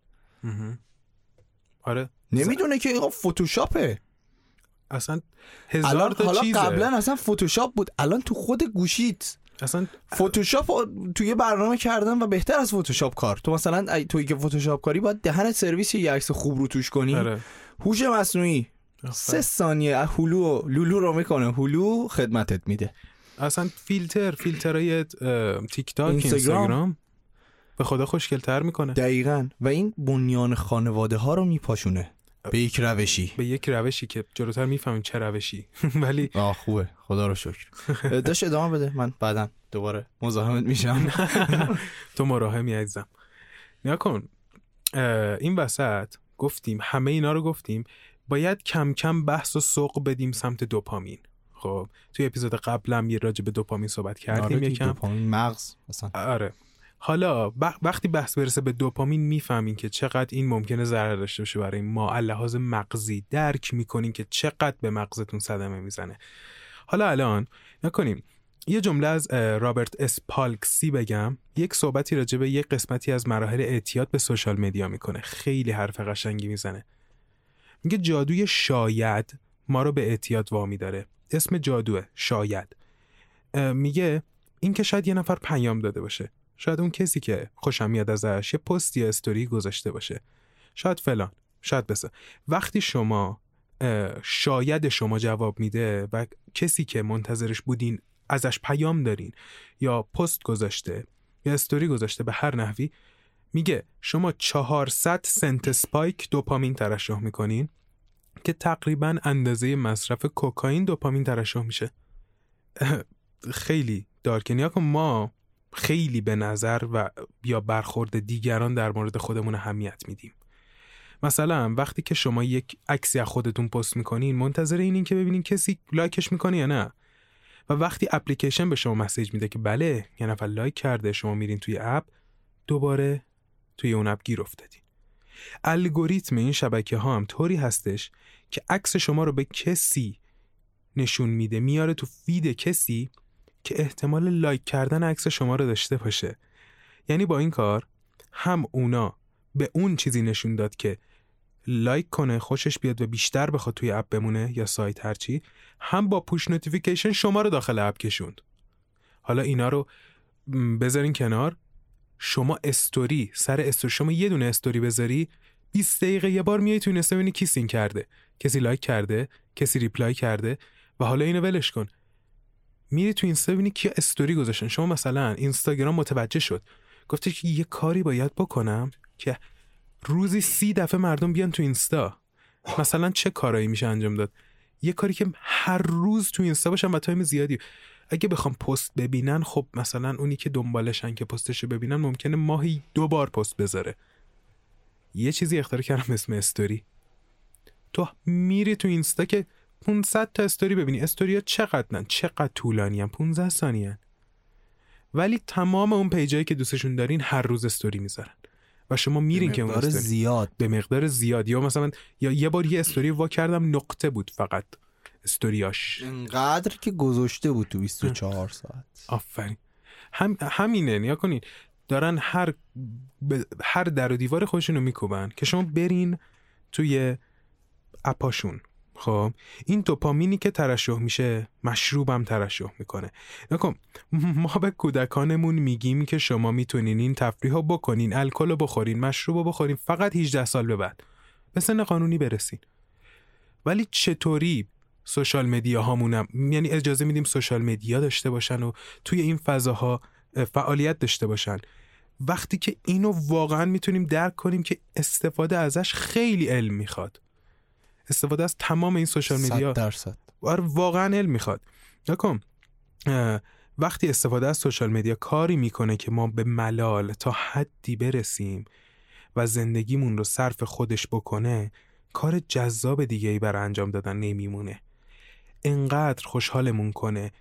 آره. نمی‌دونه که ایقا فتوشاپه. اصلا هزار الان تا حالا چیزه. قبلا اصلا فتوشاپ بود. الان تو خود گوشیت. اصلا فتوشاپ رو توی برنامه کردن و بهتر از فتوشاپ کار. تو مثلا توی که فتوشاپ کاری باید دهن سرویس یه عکس خوب رو توش کنی. آره. هوش مصنوعی. سه ثانیه هلو و لولو رو می‌کنه. هلو خدمتت میده. اصلا فیلتر فیلترهای تیک تاک اینستاگرام. اینستاگرام به خدا خوشگلتر می‌کنه. دقیقا. و این بنیان خانواده ها رو میپاشونه. به یک روشی. به یک روشی که جلوتر می‌فهمیم چه روشی. ولی آه خوبه. خدا رو شکر. داشت ادامه بده. من بعدا دوباره مزاحمت میشم. تو مراهمی عزیزم. نیا کن. این وسط گفتیم همه اینا رو گفتیم. باید کم کم بحث و سوق بدیم سمت دوپامین. خب توی اپیزود قبلم یه راجع به دوپامین صحبت کردیم آره یکم. دوپامین مغز مثلا. آره. حالا وقتی بحث برسه به دوپامین می‌فهمین که چقدر این ممکنه ضرر داشته باشه برای ما. لحاظ مغزی درک می‌کنین که چقدر به مغزتون صدمه می‌زنه. حالا الان نکنیم. یه جمله از رابرت اسپالکسی بگم. یک صحبتی راجع به یک قسمتی از مراحل اعتیاد به سوشال مدیا می‌کنه. خیلی حرف قشنگی می‌زنه. میگه جادوی شاید ما رو به اعتیاد وامی داره. اسم جادوه شاید. میگه این که شاید یه نفر پیام داده باشه. شاید اون کسی که خوشم میاد ازش یه پست یا استوری گذاشته باشه. شاید فلان شاید بسه وقتی شما شاید شما جواب میده و کسی که منتظرش بودین ازش پیام دارین یا پست گذاشته یا استوری گذاشته به هر نحوی میگه شما 400 percent spike دوپامین ترشح می‌کنین که تقریبا اندازه مصرف کوکائین دوپامین ترشح میشه. خیلی dark ه نگا کن ما خیلی به نظر و یا برخورد دیگران در مورد خودمون اهمیت میدیم. مثلا وقتی که شما یک عکسی از خودتون پست می‌کنین منتظر اینین که ببینین کسی لایکش می‌کنه یا نه. و وقتی اپلیکیشن به شما message میده که بله یه نفر لایک کرده شما میرین توی app دوباره توی اون app گیر افتادین. الگوریتم این شبکه ها هم طوری هستش که عکس شما رو به کسی نشون میده میاره تو feed کسی که احتمال لایک کردن عکس شما رو داشته باشه. یعنی با این کار هم اونا به اون چیزی نشون داد که لایک کنه خوشش بیاد و بیشتر بخواد توی app بمونه یا سایت هرچی هم با push notification شما رو داخل app کشوند. حالا اینا رو بذارین کنار. شما استوری سر استوری شما یه دونه استوری بذاری 20 دقیقه یه بار میای تو این ببینی کی seen کرده. کسی لایک کرده کسی reply کرده و حالا اینو ولش کن. میری تو اینستا ببینی کیا استوری گذاشتن. شما مثلا اینستاگرام متوجه شد. گفته که یه کاری باید بکنم که روزی سی دفعه مردم بیان تو اینستا. مثلا چه کارایی میشه انجام داد؟ یه کاری که هر روز تو اینستا باشن و time زیادی. اگه بخوام پست ببینن خب مثلا اونی که دنبالشن که پستشو ببینن ممکنه ماهی دو بار پست بذاره. یه چیزی اختراع کردن به اسم استوری. تو میری تو اینستا که 500 تا استوری ببینی. استوری ها چقدر نه؟ چقدر طولانی هم 15 ثانیه ولی تمام اون page ایی که دوستشون دارین هر روز استوری می‌ذارن. و شما میرین که اون زیاد. به مقدار زیاد. یا مثلا یا یه بار یه استوری وا کردم نقطه بود فقط استوریاش. انقدر که گذاشته بود تو 24 ساعت. آفرین. هم همینه. نیا کنین. دارن هر به هر در و دیوار خودشونو میکوبن که شما برین توی اپاشون. خب این دوپامینی که ترشح میشه مشروبم ترشح می‌کنه. نکن ما به کودکانمون میگیم که شما می‌تونین این تفریح رو بکنین الکل رو بخورین مشروب رو بخورین فقط 18 سال به بعد. به سن قانونی برسین. ولی چطوری social media هامونم یعنی اجازه میدیم social media داشته باشن و توی این فضاها اه، فعالیت داشته باشن. وقتی که اینو واقعا می‌تونیم درک کنیم که استفاده ازش خیلی علم می‌خواد. استفاده از تمام این social 100 درصد. آره واقعا علم می‌خواد. نگا کن وقتی استفاده از social media کاری می‌کنه که ما به ملال تا حدی برسیم و زندگیمون رو صرف خودش بکنه کار جذاب دیگه ای برای انجام دادن نمیمونه. انقدر خوشحالمون کنه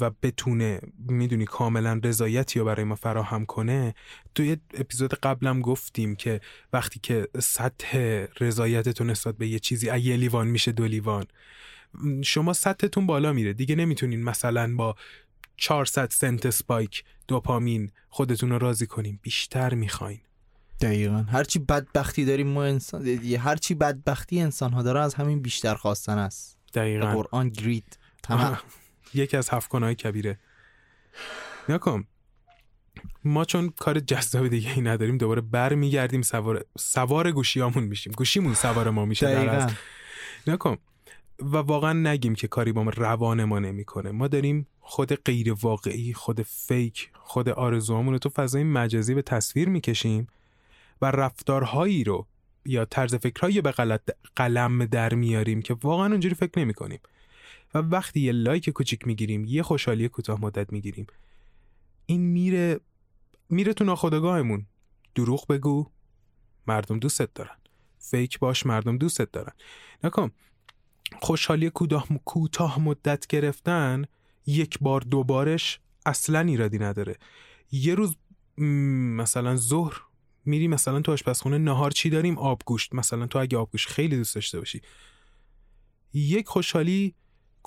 و بتونه می‌دونی کاملا رضایتی رو برای ما فراهم کنه توی اپیزود قبلم گفتیم که وقتی که سطح رضایتتون نسبت به یه چیزی یه لیوان میشه دو لیوان. شما سطحتون بالا میره. دیگه نمی‌تونین مثلا با 400 سنت سپایک دوپامین خودتون رو راضی کنین. بیشتر می‌خواین. دقیقا. هرچی بدبختی داریم ما انسان هرچی بدبختی انسان ها داره از همین بیشتر خواستن است. دقیقا. قرآن گرید. تمام. یکی از هفت گناه کبیره. نکن ما چون کار جذاب دیگه ای نداریم دوباره بر میگردیم سوار سوار گوشیامون میشیم. گوشیمون سوار ما میشه در. نکن و واقعا نگیم که کاری با ما روان ما نمی‌کنه. ما داریم خود غیر واقعی خود فیک خود آرزوهامون رو تو فضای مجازی به تصویر می‌کشیم و رفتارهایی رو یا طرز فکرهایی به غلط قلم در میاریم که واقعا اونجوری فکر نمی کنیم و وقتی یه لایک کوچیک می‌گیریم یه خوشحالی کوتاه مدت می‌گیریم. این میره میره تو ناخودآگاهمون. دروغ بگو مردم دوستت دارن. فیک باش مردم دوستت دارن. نکن خوشحالی کوتاه مدت گرفتن یک بار دوبارش اصلا ایرادی نداره. یه روز مثلا ظهر میری مثلا تو آشپزخونه نهار چی داریم؟ آبگوشت. مثلا تو اگه آبگوشت خیلی دوست داشته باشی. یک خوشحالی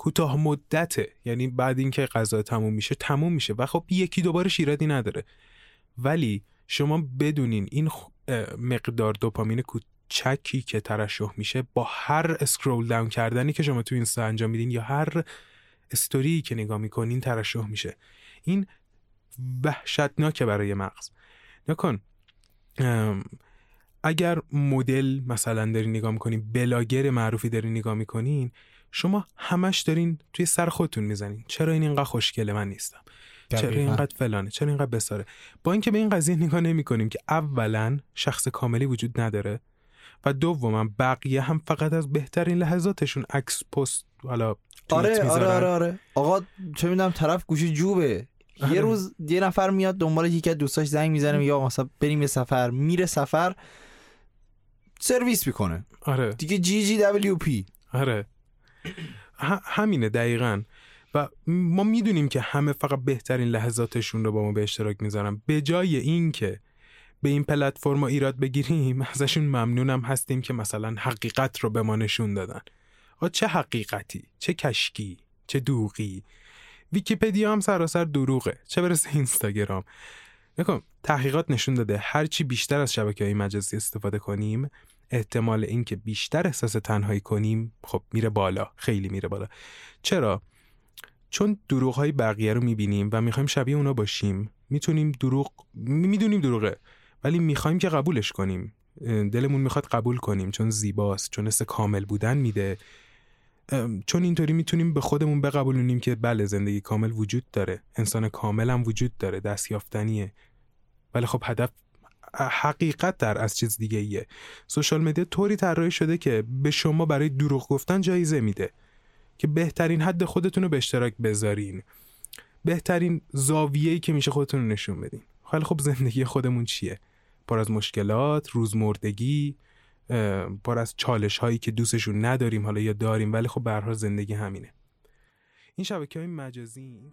کوتاه مدته. یعنی بعد اینکه غذا تموم میشه تموم میشه. و خب یکی دوبارش ایرادی نداره. ولی شما بدونین این مقدار دوپامین کوچکی که ترشح میشه با هر اسکرول داون کردنی که شما تو اینستا انجام میدین یا هر استوری که نگاه می‌کنین ترشح میشه. این وحشتناکه برای مغز. نکن اگر مدل مثلا داری نگاه می‌کنین بلاگر معروفی داری نگاه می‌کنین شما همش دارین توی سر خودتون می‌زنین. چرا این اینقدر خوشگله من نیستم؟ چرا دقیقاً. اینقدر فلانه؟ چرا اینقدر بساره؟ با اینکه به این قضیه نگاه نمی کنیم که اولا شخص کاملی وجود نداره و دوما بقیه هم فقط از بهترین لحظاتشون عکس پست حالا آره آره می‌ذارن. آره آره. آقا چه می‌دونم طرف گوشی جوبه. آره. یه روز یه نفر میاد دنبال یکی از دوستاش زنگ می‌زنه میگه آقا مثلا بریم یه سفر. میره سفر سرویس می‌کنه. آره. دیگه جی جی دبلیو پی. آره. همینه دقیقا. و ما می‌دونیم که همه فقط بهترین لحظاتشون رو با ما به اشتراک می‌ذارن. به جای این که به این پلتفرما ایراد بگیریم ازشون ممنونم هستیم که مثلا حقیقت رو به ما نشون دادن. آ چه حقیقتی چه کشکی چه دوغی. ویکیپدیا هم سراسر دروغه. چه برسه اینستاگرام. نکن تحقیقات نشون داده هرچی بیشتر از شبکه های مجازی استفاده کنیم احتمال اینکه بیشتر احساس تنهایی کنیم خب میره بالا خیلی میره بالا. چرا؟ چون دروغ های بقیه رو می‌بینیم و می‌خوایم شبیه اونا باشیم. می‌تونیم دروغ می‌دونیم دروغه ولی می‌خوایم که قبولش کنیم. دلمون می‌خواد قبول کنیم چون زیباست چون حس کامل بودن میده. چون اینطوری می‌تونیم به خودمون بقبولونیم که بله زندگی کامل وجود داره. انسان کامل هم وجود داره دستیافتنیه. ولی خب هدف حقیقت در از چیز دیگه ایه. سوشال مدیا طوری طراحی شده که به شما برای دروغ گفتن جایزه میده که بهترین حد خودتون رو به اشتراک بذارین. بهترین زاویه‌ای که میشه خودتون رو نشون بدین. خیلی خب زندگی خودمون چیه؟ پر از مشکلات روزمردگی پر از چالش هایی که دوستشون نداریم حالا یا داریم ولی خب به زندگی همینه. این شبکه های مجازی این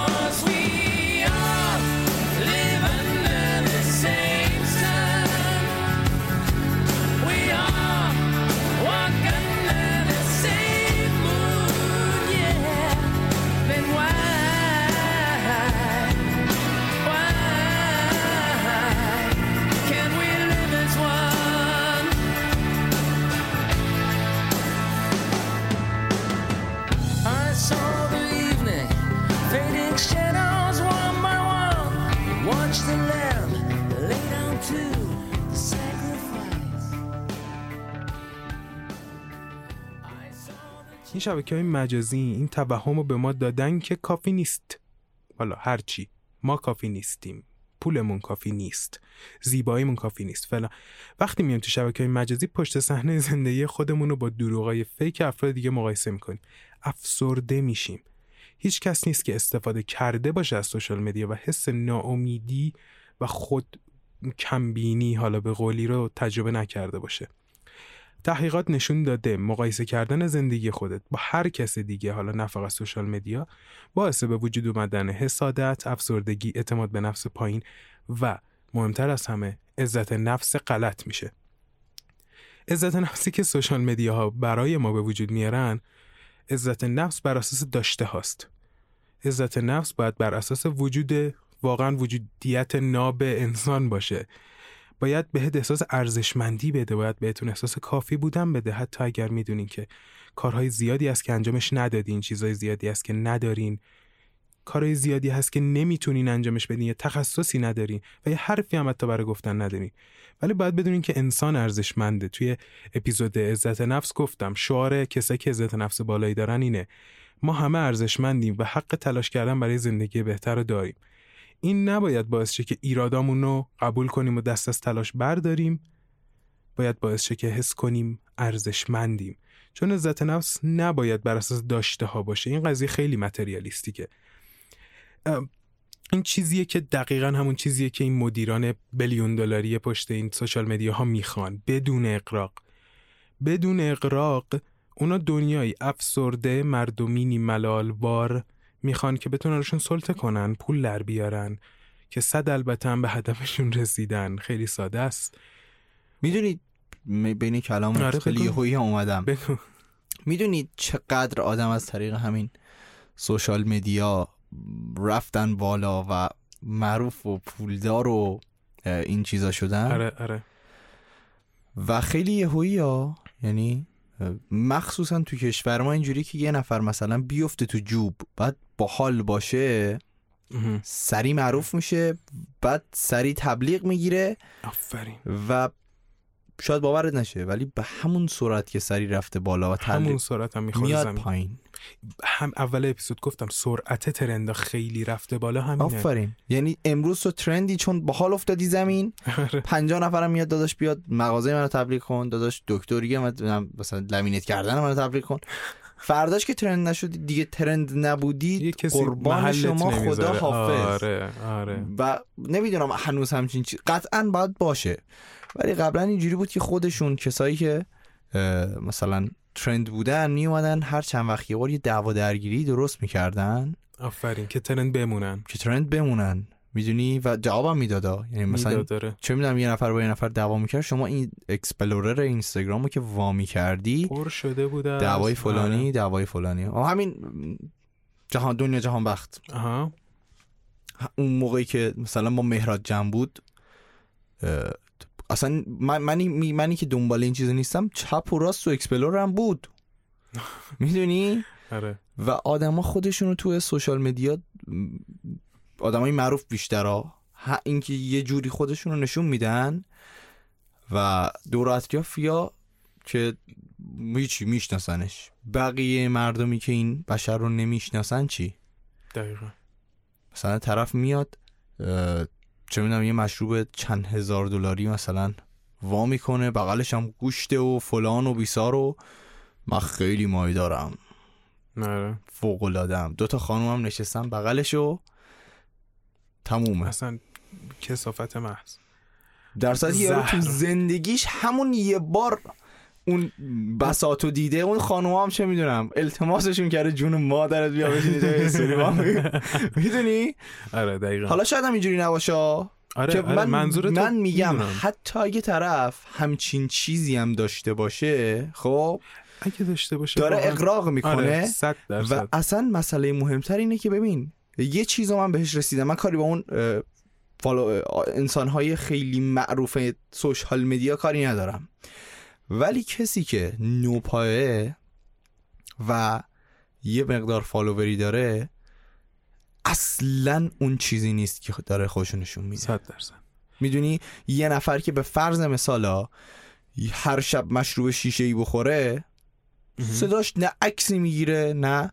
این شبکه های مجازی این توهم رو به ما دادن که کافی نیست. حالا هرچی ما کافی نیستیم. پولمون کافی نیست. زیباییمون کافی نیست. فلان وقتی میایم تو شبکه های مجازی پشت صحنه زندگی خودمون رو با دروغای fake افراد دیگه مقایسه می‌کنیم. افسرده میشیم. هیچ کس نیست که استفاده کرده باشه از social media و حس ناامیدی و خود کمبینی حالا به قولی رو تجربه نکرده باشه. تحقیقات نشون داده مقایسه کردن زندگی خودت با هر کس دیگه حالا نه فقط سوشال مدیا باعث به وجود اومدن حسادت، افسردگی، اعتماد به نفس پایین و مهمتر از همه عزت نفس غلط میشه. عزت نفسی که سوشال مدیا ها برای ما به وجود میارن عزت نفس بر اساس داشته هاست. عزت نفس باید بر اساس وجود واقعا وجودیت ناب انسان باشه باید بهت احساس ارزشمندی بده باید بهتون احساس کافی بودن بده. حتی اگر می‌دونین که کارهای زیادی است که انجامش ندادین چیزهای زیادی است که ندارین. کارهای زیادی هست که نمی‌تونین انجامش بدین یا تخصصی ندارین و یه حرفی هم حتی برای گفتن ندارین. ولی باید بدونین که انسان ارزشمنده. توی اپیزود عزت نفس گفتم شعار کسایی که عزت نفس بالایی دارن اینه ما همه ارزشمندیم و حق تلاش کردن برای زندگی بهتر رو داریم. این نباید باعث شه که ایرادامون رو قبول کنیم و دست از تلاش برداریم. باید باعث شه که حس کنیم ارزشمندیم. چون عزت نفس نباید بر اساس داشته ها باشه. این قضیه خیلی متریالیستیکه. این چیزیه که دقیقا همون چیزیه که این مدیران بلیون دلاری پشت این سوشال مدیا ها می‌خوان. بدون اقراق بدون اقراق اونا دنیایی افسرده مردمینی ملالوار می‌خوان که بتونن روشون سلطه کنن پول در بیارن که صد البته هم به هدفشون رسیدن. خیلی ساده است. می‌دونید بین کلام آره، خیلی. یهویی اومدم. می‌دونید چقدر آدم از طریق همین سوشال مدیا رفتن بالا و معروف و پولدار و این چیزا شدن؟ آره آره. و خیلی یهویی ها یعنی مخصوصا تو کشور ما اینجوری که یه نفر مثلا بیفته تو جوب بعد با حال باشه. سری معروف میشه بعد سری تبلیغ می‌گیره آفرین و شاید باورت نشه ولی به همون سرعت که سری رفته بالا و همون سرعت هم میاد زمین. پایین. هم اول اپیزود گفتم سرعت ترندا خیلی رفته بالا همینه. آفرین. یعنی امروز تو ترندی چون با حال افتادی زمین. آره. پنجاه نفرم میاد داداش بیاد مغازه منو تبلیغ کن. داداش دکتری من مثلا لمینیت کردن منو تبلیغ کن. فرداش که trend نشدی دیگه trend نبودی قربان شما خدا. حافظ. آره آره. و نمی‌دونم هنوز همچین چیز قطعا باید باشه. ولی قبلا اینجوری بود که خودشون کسایی که مثلا trend بودن می اومدن هر چند وقت یه بار یه دعوا درگیری درست می‌کردن. آفرین که ترند بمونن. که ترند بمونن. می‌دونی؟ و جوابم میدادا یعنی مثلا داره چه می‌دونم یه نفر با یه نفر دعوا می‌کرد. شما این explorer اینستاگرام رو که وامی کردی پر شده بود دعوای فلانی آره. دعوای فلانی. همین جهان دنیا جهان بخت. آها. اون موقعی که مثلا ما مهراد جمع بود اصلا من منی, می- منی که دنبال این چیز نیستم چپ و راست تو explore م بود. می‌دونی؟ آره. و آدما خودشون رو تو social media آدمای معروف بیشتر ها اینکه یه جوری خودشون رو نشون میدن و دور و اطراف یا که هیچی میشناسنش. بقیه مردمی که این بشر رو نمی‌شناسن چی؟ دقیقا. مثلا طرف میاد چه می‌دونم یه مشروب چند هزار دلاری مثلا وا می‌کنه بغلش هم گوشته و فلان و بیسار و من خیلی مای دارم. آره. فوق العاده دو تا خانوم هم نشستن بغلش و تمومه. اصلا کسافت محض. در صورتی یارو. تو زندگیش همون یه بار اون بساتو دیده اون خانوم هم چه می‌دونم التماسشون کرده جون مادرت بیا هم. می‌دونی؟ آره دقیقا. حالا شاید هم اینجوری نباشه. آره, که آره من, من میگم می‌دونم. حتی اگه طرف همچین چیزی هم داشته باشه خب اگه داشته باشه داره واقعا- اقراق می‌کنه آره صد و اصلا مسئله مهمتر اینه که ببین یه چیز رو من بهش رسیدم. من کاری با اون follow انسان های خیلی معروف social media کاری ندارم. ولی کسی که نوپایه و یه مقدار follower ی داره اصلا اون چیزی نیست که داره خودشو نشون میده. صد درصد. می‌دونی؟ یه نفر که به فرض مثلا هر شب مشروب شیشه ای بخوره صداش نه عکسی می‌گیره نه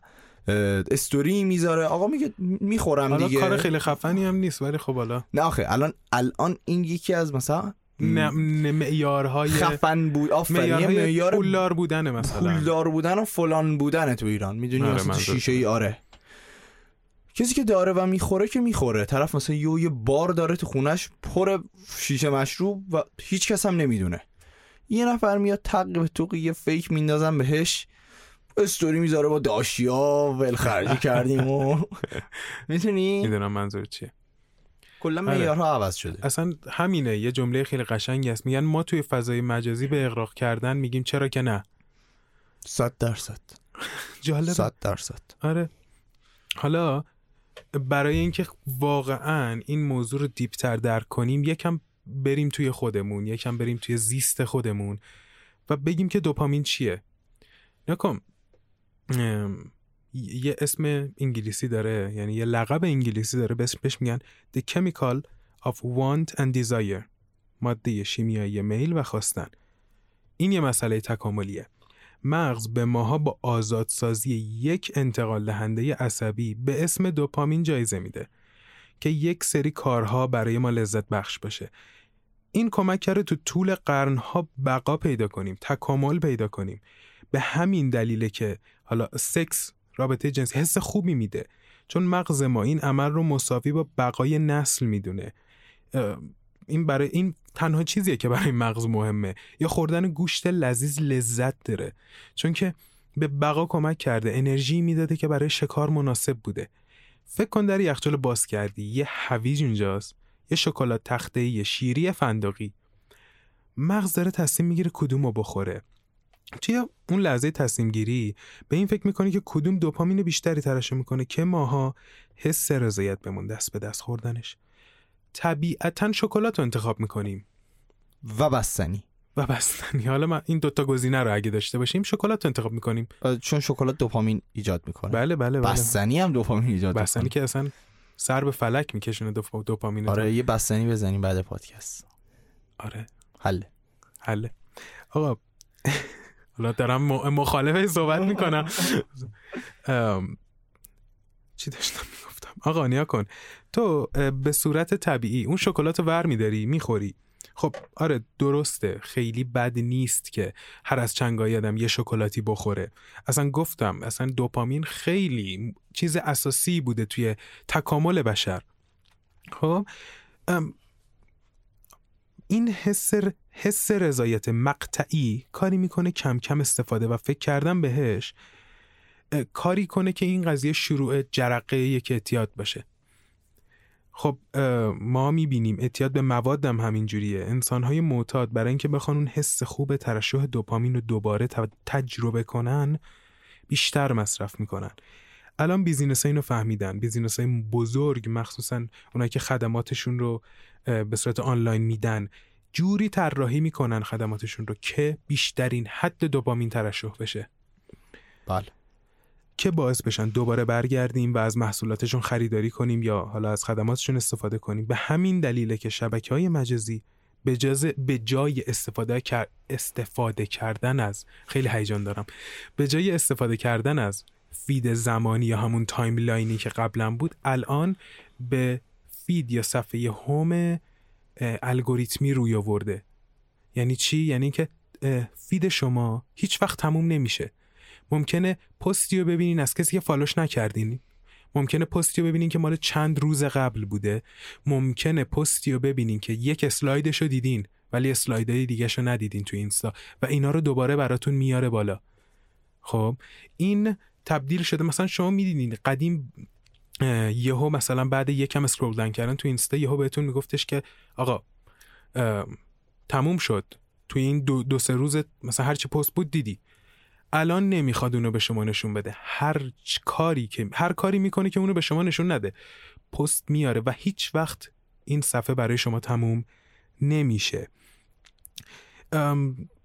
استوری می‌ذاره. آقا میگه می‌خورم دیگه. کار خیلی خفنی هم نیست ولی خب حالا. نه آخه الان الان این یکی از مثلا معیارهای خفن بود. آفرین معیار پولدار بودن مثلا. پولدار بودن و فلان بودن تو ایران. می‌دونی آره،. شیشه ای آره. کسی که داره و می‌خوره که می‌خوره. طرف مثلا یه یه بار داره تو خونش پر شیشه مشروب و هیچ کس هم نمی‌دونه. یه نفر میاد تق به توق یه فیک میندازن بهش. استوری می‌ذاره با داشیا ولخرجی کردیم و می‌تونی می‌دونم منظور چیه. کلا آره. معیارها عوض شده. اصلا همینه. یه جمله خیلی قشنگی است میگن ما توی فضای مجازی به اغراق کردن میگیم چرا که نه. صد درصد. جالب صد درصد. آره. حالا برای اینکه واقعا این موضوع رو دیپتر درک کنیم یکم بریم توی خودمون یکم بریم توی زیست خودمون و بگیم که دوپامین چیه. نکن. یه اسم انگلیسی داره یعنی یه لقب انگلیسی داره بهش میگن The Chemical of Want and Desire ماده شیمیایی میل و خواستن. این یه مسئله تکاملیه. مغز به ماها با آزادسازی یک انتقال دهنده عصبی به اسم دوپامین جایزه میده که یک سری کارها برای ما لذت بخش باشه این کمک کرده تو طول قرنها بقا پیدا کنیم تکامل پیدا کنیم. به همین دلیله که حالا سکس رابطه جنسی حس خوبی میده. چون مغز ما این عمل رو مساوی با بقای نسل می‌دونه. این برای این تنها چیزیه که برای مغز مهمه. یا خوردن گوشت لذیذ لذت داره. چون که به بقا کمک کرده انرژی می‌داده که برای شکار مناسب بوده. فکر کن در یخچال باز کردی. یه هویج اونجاست یه شکلات تخته یه شیری فندقی. مغز داره تصمیم می‌گیره کدوم رو بخوره. توی اون لحظه تصمیم گیری به این فکر می‌کنی که کدوم دوپامین بیشتری ترشح می‌کنه که ماها حس رضایت بمون دست به دست خوردنش؟ طبیعتا شکلات رو انتخاب می‌کنیم. و بستنی. و بستنی. حالا من این دوتا گزینه رو اگه داشته باشیم شکلات رو انتخاب می‌کنیم. چون شکلات دوپامین ایجاد می‌کنه. بله بله بله. بستنی هم دوپامین ایجاد بستنی می‌کنه که اصلا سر به فلک میکشونه دوپ... دوپامین. آره یه بستنی بزنیم بعد پادکست. آره. حله. حله. آقا حالا دارم م- مخالفه صحبت می‌کنم. چی داشتم می‌گفتم؟ آقا نیا کن. تو به صورت طبیعی اون شکلات ور میداری می‌خوری. خب آره درسته. خیلی بد نیست که هر از چنگایی آدم یه شکلاتی بخوره. اصلا گفتم اصلا دوپامین خیلی چیز اساسی بوده توی تکامل بشر. خب؟ این حس حس رضایت مقطعی کاری می‌کنه کم کم استفاده و فکر کردن بهش کاری کنه که این قضیه شروع جرقه یک اعتیاد باشه خب ما می‌بینیم اعتیاد به مواد هم همینجوریه. انسانهای معتاد برای اینکه بخوان اون حس خوب ترشح دوپامین رو دوباره تجربه کنن بیشتر مصرف می‌کنن. الان business اینو فهمیدن. business های بزرگ مخصوصا اونایی که خدماتشون رو به صورت آنلاین میدن جوری طراحی می‌کنن خدماتشون رو که بیشترین حد دوپامین ترشح بشه. بله. که باعث بشن دوباره برگردیم و از محصولاتشون خریداری کنیم یا حالا از خدماتشون استفاده کنیم. به همین دلیله که شبکه های مجازی به. به جای استفاده, کر... استفاده کردن از خیلی هیجان دارم. به جای استفاده کردن از feed زمانی یا همون timeline ی که قبلا بود الان به feed یا صفحه home الگوریتمی روی آورده. یعنی چی؟ یعنی که اه، feed شما هیچ وقت تموم نمیشه. ممکنه پستی رو ببینین از کسی که follow ش نکردین. ممکنه پستی رو ببینین که مال چند روز قبل بوده. ممکنه پستی رو ببینین که یک اسلایدش رو دیدین ولی اسلایدهای دیگه رو ندیدین تو اینستا و اینا رو دوباره براتون میاره بالا. خب این تبدیل شده. مثلا شما می‌دیدین قدیم یهو مثلا بعد یکم اسکرول داون کردن تو اینستا یهو بهتون میگفتش که آقا تموم شد. تو این دو, دو سه روز مثلا هر چی پست بود دیدی. الان نمی‌خواد اونو به شما نشون بده. هر کاری که هر کاری می‌کنه که اونو به شما نشون نده. پست میاره و هیچ وقت این صفحه برای شما تموم نمیشه.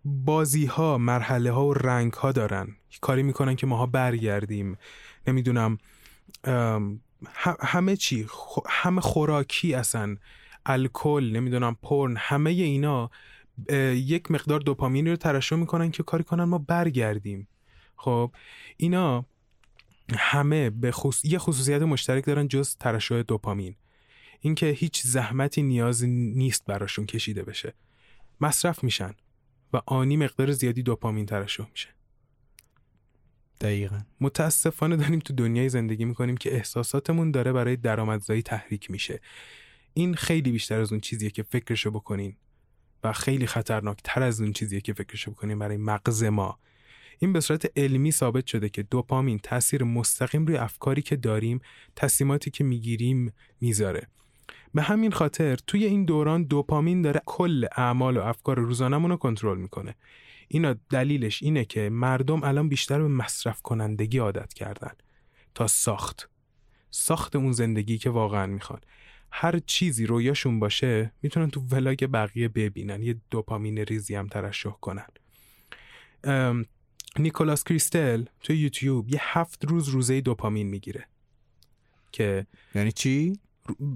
بازی ها مرحله ها و رنگ ها دارن. کاری می‌کنن که ماها برگردیم. نمی‌دونم همه چی همه خوراکی اصلا الکل نمی‌دونم پرن همه اینا یک مقدار دوپامین رو ترشح می‌کنن که کاری کنن ما برگردیم. خب اینا همه به خص... یه خصوصیت مشترک دارن جز ترشح دوپامین. اینکه هیچ زحمتی نیاز نیست براشون کشیده بشه. مصرف میشن و آنی مقدار زیادی دوپامین ترشح میشه. دقیقا. متاسفانه داریم تو دنیای زندگی می‌کنیم که احساساتمون داره برای درآمدزایی تحریک میشه. این خیلی بیشتر از اون چیزیه که فکرشو بکنین و خیلی خطرناک تر از اون چیزیه که فکرشو بکنین برای مغز ما. این به صورت علمی ثابت شده که دوپامین تاثیر مستقیم روی افکاری که داریم تصمیماتی که می‌گیریم می‌ذاره. به همین خاطر توی این دوران دوپامین داره کل اعمال و افکار روزانمون رو کنترل می‌کنه. اینا دلیلش اینه که مردم الان بیشتر به مصرف کنندگی عادت کردن تا ساخت. ساخت اون زندگی که واقعا می‌خوان. هر چیزی رویاشون باشه می‌تونن تو ولاگ بقیه ببینن. یه دوپامین ریزی هم ترشح کنن. نیکولاس کریستل تو یوتیوب یه هفت روز روزه دوپامین می‌گیره. که یعنی چی؟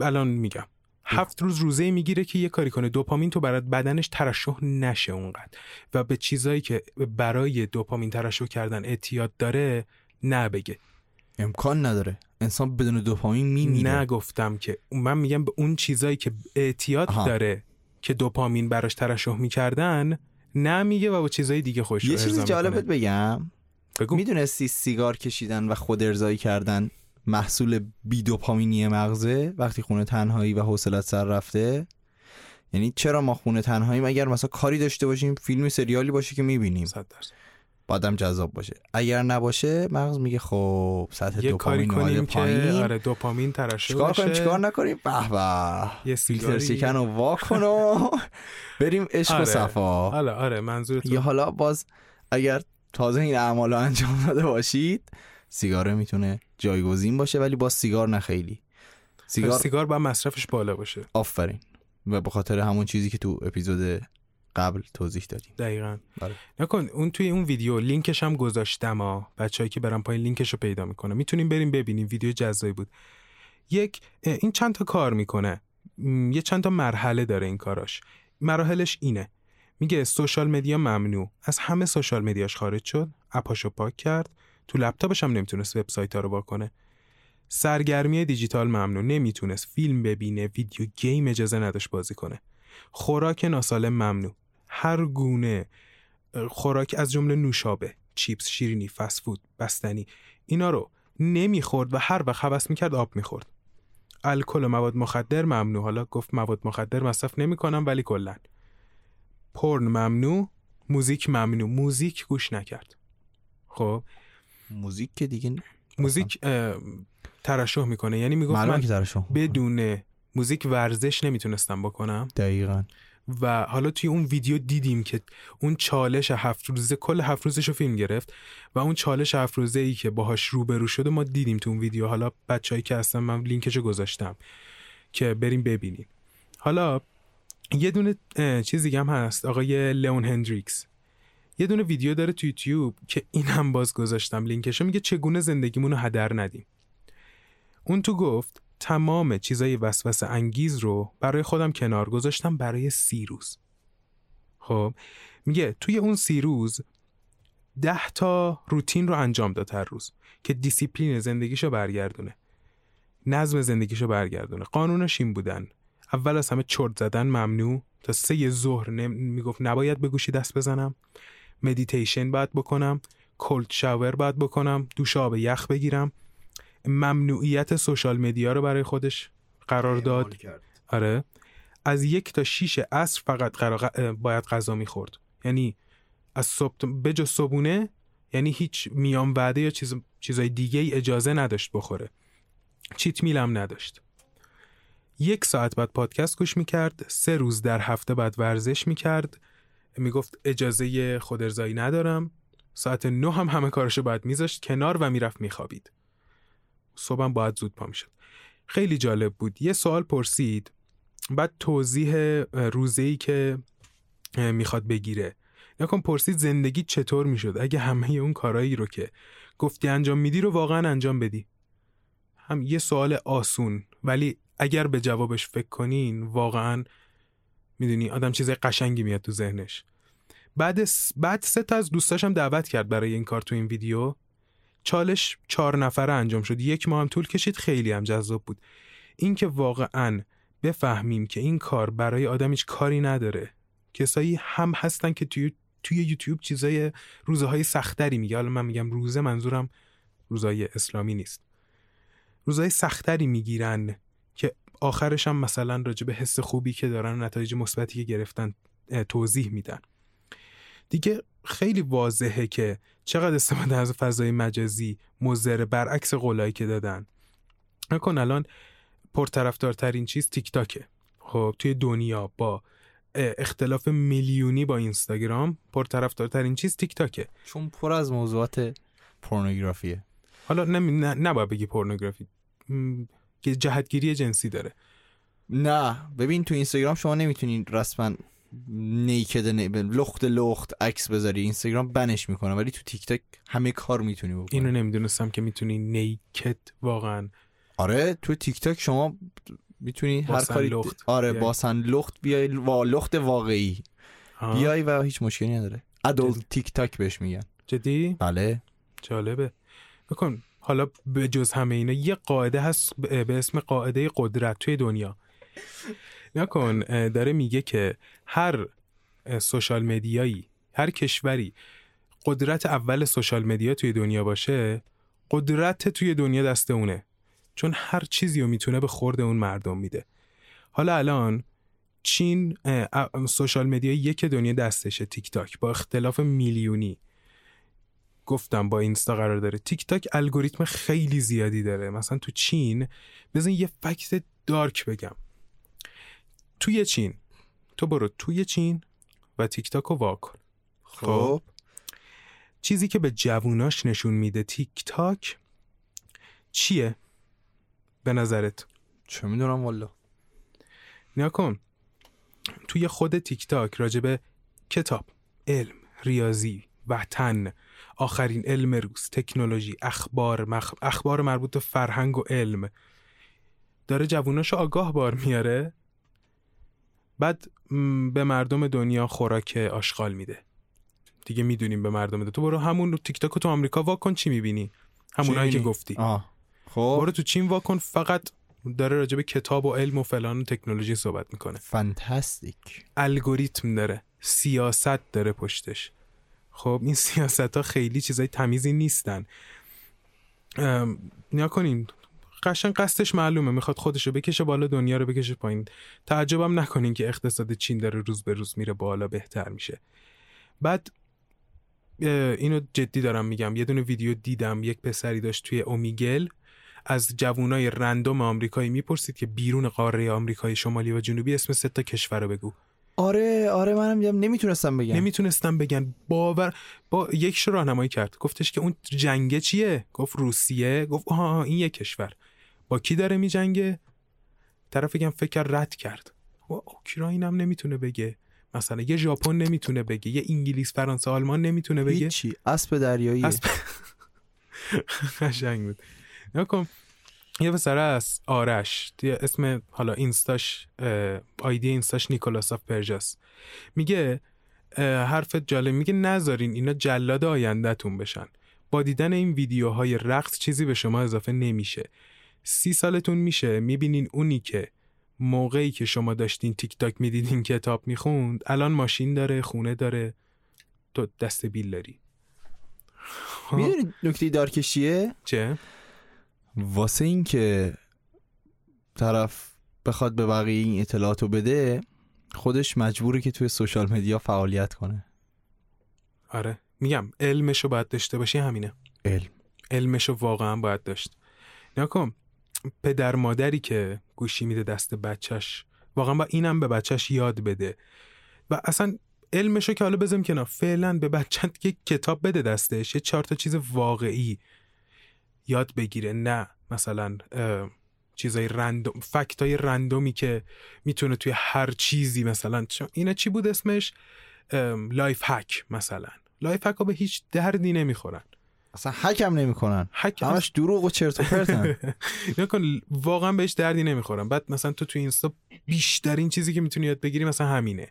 الان میگم. هفت روز روزه می‌گیره که یه کاری کنه. دوپامین تو برات بدنش ترشح نشه اونقدر. و به چیزایی که برای دوپامین ترشح کردن اعتیاد داره نبگه امکان نداره. انسان بدون دوپامین میمیره. نگفتم که. من میگم به اون چیزایی که اعتیاد آها. داره که دوپامین براش ترشح می‌کردن نمیگه و با چیزای دیگه خوش یه چیز جالبت بگم. بگو. می‌دونستی سیگار کشیدن و خود ارزایی کردن محصول بی دوپامینی مغزه وقتی خونه تنهایی و حوصلت سر رفته. یعنی چرا ما خونه تنهاییم؟ اگر مثلا کاری داشته باشیم فیلم سریالی باشه که می‌بینیم. بادم جذاب باشه. اگر نباشه مغز میگه خب سطح یه کاری دوپامین اومده کنیم که پایین. آره دوپامین ترشح چیکار کنیم. چیکار نکنیم؟ به به. یه فیلتر شکن رو وا کن و بریم عشق و آره. صفا. آره آره منظور یا حالا باز اگر تازه این اعمال رو انجام داده باشید سیگاره می‌تونه جایگزین باشه ولی با سیگار نه خیلی. سیگار سیگار با مصرفش بالا باشه. آفرین. و به خاطر همون چیزی که تو اپیزود قبل توضیح دادیم. دقیقا. بله. نکن اون توی اون ویدیو لینکش هم گذاشتم ها. بچه‌ای که برن پایین لینکش رو پیدا می‌کنه می‌تونیم بریم ببینیم. ویدیو جذابی بود. یک این چند تا کار می‌کنه. یه چند تا مرحله داره این کاراش. مراحلش اینه. میگه social media ممنوع. از همه social media ش خارج شد. app اشو پاک کرد. تو لپتاپش هم نمی‌تونست وبسایت ها رو وا کنه سرگرمی دیجیتال ممنوع نمی‌تونست فیلم ببینه video game اجازه نداشت بازی کنه. خوراک ناسالم ممنوع. هر گونه خوراک از جمله نوشابه چیپس شیرینی فست فود بستنی اینا رو نمی‌خورد و هر وقت هوس می‌کرد آب می‌خورد. الکل و مواد مخدر ممنوع. حالا گفت مواد مخدر مصرف نمی‌کنم ولی کلا. پرن ممنوع موزیک ممنوع. موزیک گوش نکرد. خب؟ موزیک که دیگه موزیک ترشح می‌کنه. یعنی می‌گفت من که بدون موزیک ورزش نمی‌تونستم بکنم. دقیقا. و حالا توی اون ویدیو دیدیم که اون چالش هفت روزه کل هفت روزش رو فیلم گرفت و اون چالش هفت روزه ای که باهاش روبرو شده ما دیدیم تو اون ویدیو. حالا بچه‌ای که هستن من لینکشو گذاشتم که بریم ببینیم. حالا یه دونه چیز دیگه هم هست. آقای لئون هندریکس. یه دونه ویدیو داره تو یوتیوب که این هم باز گذاشتم لینکشو میگه چگونه زندگیمون رو هدر ندیم. اون تو گفت تمام چیزای وسوسه انگیز رو برای خودم کنار گذاشتم برای سی روز. خب میگه توی اون سی روز ده تا روتین رو انجام داد هر روز که دیسیپلین زندگیشو برگردونه. نظم زندگیشو برگردونه. قانونش این بودن. اول از همه چرت زدن ممنوع. تا سه ظهر نم- می‌گفت نباید به گوشی دست بزنم. مدیتیشن باید بکنم کلد شاور باید بکنم دوش آب یخ بگیرم. ممنوعیت سوشال مدیا رو برای خودش قرار داد. آره. از یک تا شیش عصر فقط قرار باید غذا می‌خورد. یعنی از صبح بجز صبونه یعنی هیچ میان وعده یا چیز چیزای دیگه ای اجازه نداشت بخوره. چیت میل هم نداشت. یک ساعت بعد پادکست گوش می‌کرد سه روز در هفته بعد ورزش می‌کرد. می‌گفت اجازه خودارضایی ندارم. ساعت نه هم همه کارشو باید میذاشت کنار و می‌رفت میخوابید. صبحم باید زود پا می‌شد. خیلی جالب بود. یه سوال پرسید. بعد توضیح روزه ای که می‌خواد بگیره. نکن پرسید زندگی چطور می‌شد؟ اگه همه اون کارایی رو که گفتی انجام میدی رو واقعا انجام بدی. هم یه سوال آسون. ولی اگر به جوابش فکر کنین واقعا می‌دونی؟ آدم چیز قشنگی میاد تو ذهنش. بعد س- بعد سه تا از دوستاشم دعوت کرد برای این کار تو این ویدیو. چالش چهار نفره انجام شد. یک ماه هم طول کشید خیلی هم جذاب بود. اینکه واقعا بفهمیم که این کار برای آدم هیچ کاری نداره. کسایی هم هستن که توی توی یوتیوب چیزای روزه های سختری میگه. حالا من میگم روزه منظورم روزای اسلامی نیست. روزای سختری می‌گیرن. آخرش هم مثلا راجع به حس خوبی که دارن و نتایج مثبتی که گرفتن توضیح میدن. دیگه خیلی واضحه که چقدر استفاده از فضای مجازی مضر برعکس قولایی که دادن. نکن الان پرطرفدارترین چیز تیک تاکه خب توی دنیا با اختلاف میلیونی با اینستاگرام پرطرفدارترین چیز تیک تاکه چون پر از موضوعات پورنوگرافیه. حالا نمی... نباید بگی پورنوگرافی. که جهتگیری جنسی داره. نه ببین تو اینستاگرام شما نمی‌تونین رسما نیکد نه... لخت لخت عکس بذاری. اینستاگرام بنش می‌کنه ولی تو تیک تاک همه کار می‌تونی بکنی. اینو نمی‌دونستم که می‌تونی نیکت واقعا. آره تو تیک تاک شما می‌تونی هر کاری لخت آره بیای. باسن لخت بیای وا لخت واقعی. آه. بیای و هیچ مشکلی نداره. ادولت تیک تاک بهش میگن. جدی؟ بله. جالبه. بکن. حالا به جز همه اینا یه قاعده هست به اسم قاعده قدرت توی دنیا. نکن داره میگه که هر سوشال مدیایی هر کشوری قدرت اول سوشال مدیا توی دنیا باشه قدرت توی دنیا دست اونه. چون هر چیزی رو می‌تونه به خورد اون مردم میده. حالا الان چین social media یک دنیا دستشه تیک تاک با اختلاف میلیونی. گفتم با اینستا قرار داره. تیک تاک الگوریتم خیلی زیادی داره. مثلا تو چین بزن یه fact dark بگم. توی چین تو برو توی چین و تیک تاک رو واکن خب؟ چیزی که به جووناش نشون میده تیک تاک چیه؟ به نظرت؟ چه می‌دونم والا. نیا کن. توی خود تیک تاک راجبه کتاب علم ریاضی وطن آخرین علم روز تکنولوژی اخبار مخ... اخبار مربوط به فرهنگ و علم. داره جووناشو آگاه بار میاره. بعد به مردم دنیا خوراک آشغال میده. دیگه می‌دونیم به مردم ده. تو برو همون تیک تاک تو آمریکا واکن چی می‌بینی؟ همونایی که؟ گفتی. آه. خب. برو تو چین واکن فقط داره راجع به کتاب و علم و فلان و تکنولوژی صحبت می‌کنه. فانتاستیک الگوریتم داره. سیاست داره پشتش. خب این سیاست ها خیلی چیزای تمیزی نیستن. نیا کنین. قشنگ قصدش معلومه. می‌خواد خودشو بکشه بالا دنیا رو بکشه پایین. تعجبم نکنین که اقتصاد چین داره روز به روز میره بالا بهتر میشه. بعد اینو جدی دارم میگم. یه دونه ویدیو دیدم. یک پسری داشت توی اومیگل. از جوانای رندوم آمریکایی می‌پرسید که بیرون قاره آمریکای شمالی و جنوبی اسم سه تا کشور رو بگو. آره آره منم میگم نمی‌تونستم بگم. نمی‌تونستم بگن باور با یکش رو راهنمایی کرد. گفتش که اون جنگه چیه؟ گفت روسیه. گفت آها این یک کشور. با کی داره میجنگه؟ طرف بگم فکر رد کرد. و اوکراین هم نمی‌تونه بگه؟ مثلا یه ژاپن نمی‌تونه بگه یه انگلیس فرانسه آلمان نمی‌تونه بگه. هیچی. اسب دریایی. اسب. قشنگ بود. نکن. یه پسر است آرش اسم حالا اینستاش آیدی اینستاش نیکولاس آف پرژاس. میگه حرف جالب. میگه نذارین اینا جلاد آیندهتون بشن. با دیدن این ویدیوهای رقص چیزی به شما اضافه نمیشه. سی سالتون میشه می‌بینین اونی که موقعی که شما داشتین تیک تاک می‌دیدین کتاب می‌خوند الان ماشین داره خونه داره. تو دست بیل داری. می‌دونی نکته دارکش چیه چه؟ واسه این که طرف بخواد به بقیه این اطلاعاتو بده خودش مجبوره که توی سوشال مدیا فعالیت کنه. آره. میگم علمشو باید داشته باشی همینه. علم. علمشو واقعا باید داشت. نکن پدر مادری که گوشی میده دست بچهش واقعا با اینم به بچهش یاد بده. و اصلا علمشو که حالا بزنیم کنار فعلا به بچت یک کتاب بده دستش یه چهار تا چیز واقعی. یاد بگیره. نه مثلا چیزای رندوم فکتای رندومی که می‌تونه توی هر چیزی مثلا اینا چی بود اسمش؟ life hack مثلا. life hack ها به هیچ دردی نمی‌خورن. اصلا حکم نمی‌کنن هک همش دروغ و چرت و پرتن نکن واقعا بهش دردی نمی‌خورم بعد مثلا تو توی اینستا بیشترین چیزی که می‌تونی یاد بگیری مثلا همینه.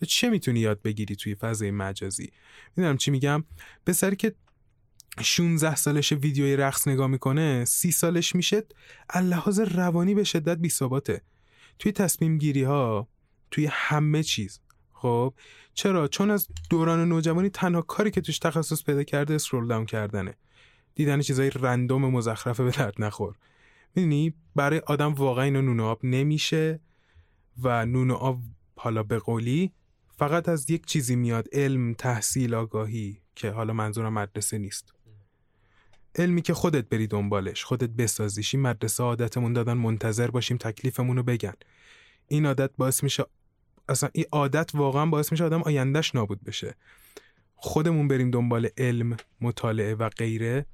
تو چه می‌تونی یاد بگیری توی فضای مجازی؟ می‌دونم چی میگم؟ پسری که 16 سالش ویدیوی رقص نگاه می‌کنه سی سالش میشه از لحاظ روانی به شدت بی ثباته. توی تصمیم گیری ها توی همه چیز. خب چرا؟ چون از دوران نوجوانی تنها کاری که توش تخصص پیدا کرده اسکرول داون کردنه. دیدن چیزای رندوم مزخرفه به درد نخور. می‌دونی؟ برای آدم واقعا اینو نون آب نمیشه و نون آب حالا به قولی فقط از یک چیزی میاد علم تحصیل آگاهی که حالا منظورم مدرسه نیست. علمی که خودت بری دنبالش خودت بسازیش. این مدرسه عادتمون دادن منتظر باشیم تکلیفمون رو بگن. این عادت باعث میشه اصلا این عادت واقعا باعث میشه آدم آیندهش نابود بشه. خودمون بریم دنبال علم مطالعه و غیره.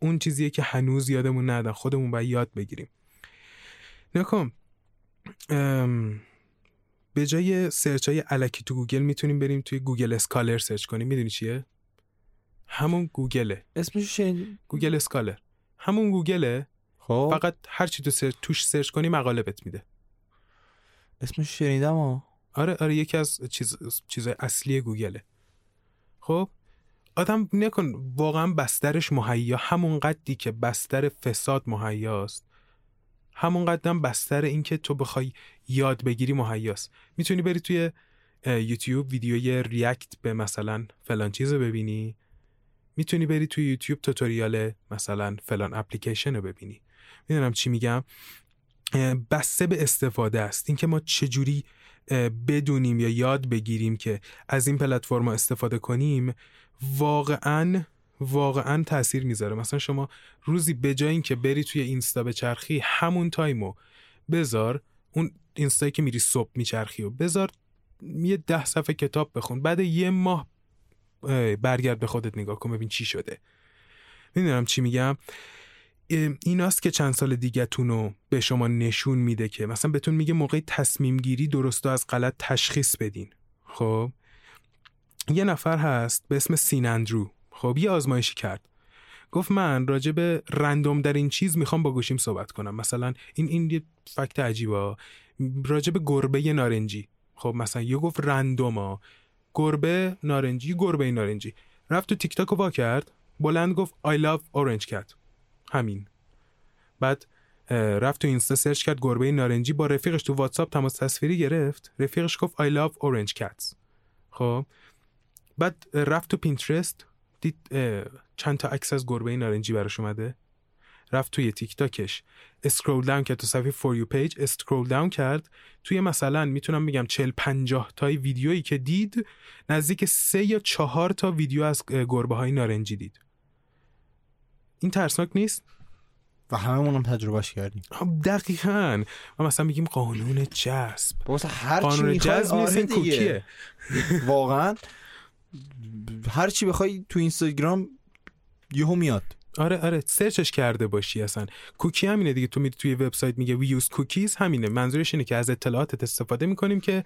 اون چیزیه که هنوز یادمون ندن خودمون باید یاد بگیریم. نکن. به جای search های الکی تو گوگل می‌تونیم بریم توی Google Scholar search کنیم. می‌دونی چیه؟ همون گوگله. اسمش شنید. Google Scholar همون گوگله. خب. فقط هر چی تو سرچ توش سرچ کنی مقاله بهت میده. اسمش شنیدم ها. آره آره یکی از چیز چیزای اصلی گوگله. خب؟ آدم نکن واقعا بسترش مهیا. همون قدی که بستر فساد مهیاست. همون قدم بستر این که تو بخوای یاد بگیری مهیاست. می‌تونی بری توی یوتیوب ویدیوی ریاکت به مثلا فلان چیز رو ببینی. می‌تونی بری توی یوتیوب توتوریال مثلا فلان اپلیکیشن رو ببینی. می‌دونم چی میگم؟ بسته به استفاده است. اینکه ما چجوری بدونیم یا یاد بگیریم که از این پلتفرم استفاده کنیم واقعا واقعا تاثیر می‌ذاره. مثلا شما روزی به جای اینکه بری توی اینستا به چرخی همون تایمو بذار اون اینستایی که میری صبح میچرخی و بذار یه ده صفحه کتاب بخون. بعد یه ماه اه، برگرد به خودت نگاه کن ببین چی شده. می‌دونم چی میگم. ایناست که چند سال دیگه تونو به شما نشون میده که مثلا بهتون میگه موقع تصمیم گیری درست و از غلط تشخیص بدین. خب؟ یه نفر هست به اسم سین اندرو. خب یه آزمایشی کرد. گفت من راجع به رندوم در این چیز می‌خوام با گوشیم صحبت کنم. مثلا این این یه فکت عجیبه. راجع به گربه نارنجی. خب مثلا یه گفت random ما گربه نارنجی گربه نارنجی. رفت تو تیک تاک وا کرد. بلند گفت I love orange cat. همین. بعد رفت تو اینستا search کرد گربه نارنجی. با رفیقش تو واتساپ تماس تصویری گرفت. رفیقش گفت I love orange cats. خب. بعد رفت تو پینترست. دید چند تا عکس از گربه نارنجی براش اومده. رفت توی تیک تاکش scroll down کرد تو صفحه For You page scroll down کرد. توی مثلا می‌تونم بگم 40 50 تای ویدیویی که دید نزدیک سه یا چهار تا ویدیو از گربه های نارنجی دید. این ترسناک نیست؟ و هممون هم تجربهش کردیم. آه، دقیقاً. ما مثلا میگیم قانون جذب. هر قانون جذب نیست آره دیگه. کوکیه. واقعا. هر چی بخوای تو اینستاگرام یهو میاد. آره آره سرچش کرده باشی اصلا. کوکی همینه دیگه. تو میری توی وبسایت میگه وی یوز کوکیز همینه. منظورش اینه که از اطلاعاتت استفاده می‌کنیم که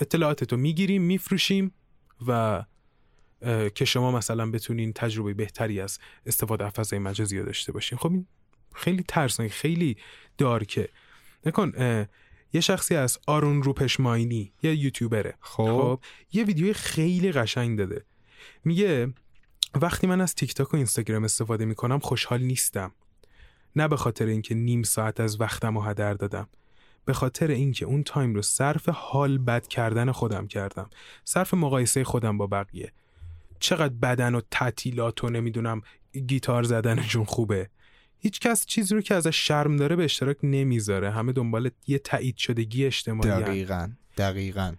اطلاعاتتو می‌گیریم میفروشیم و که شما مثلا بتونین تجربه بهتری از استفاده از فضای مجازی داشته باشین. خب این خیلی ترسناک خیلی دارکه. نکن یه شخصی از آرون روپش ماینی یه یوتیوبره. خب. یه ویدیو خیلی قشنگ داده. میگه وقتی من از تیک تاک و اینستاگرام استفاده می‌کنم خوشحال نیستم. نه به خاطر اینکه نیم ساعت از وقتم رو هدر دادم. به خاطر اینکه اون time رو صرف حال بد کردن خودم کردم. صرف مقایسه خودم با بقیه. چقدر بدن و تعطیلات و نمی‌دونم گیتار زدنشون خوبه. هیچ کس چیزی رو که ازش شرم داره به اشتراک نمی‌ذاره. همه دنبال یه تایید شدگی اجتماعی. دقیقا. دقیقا.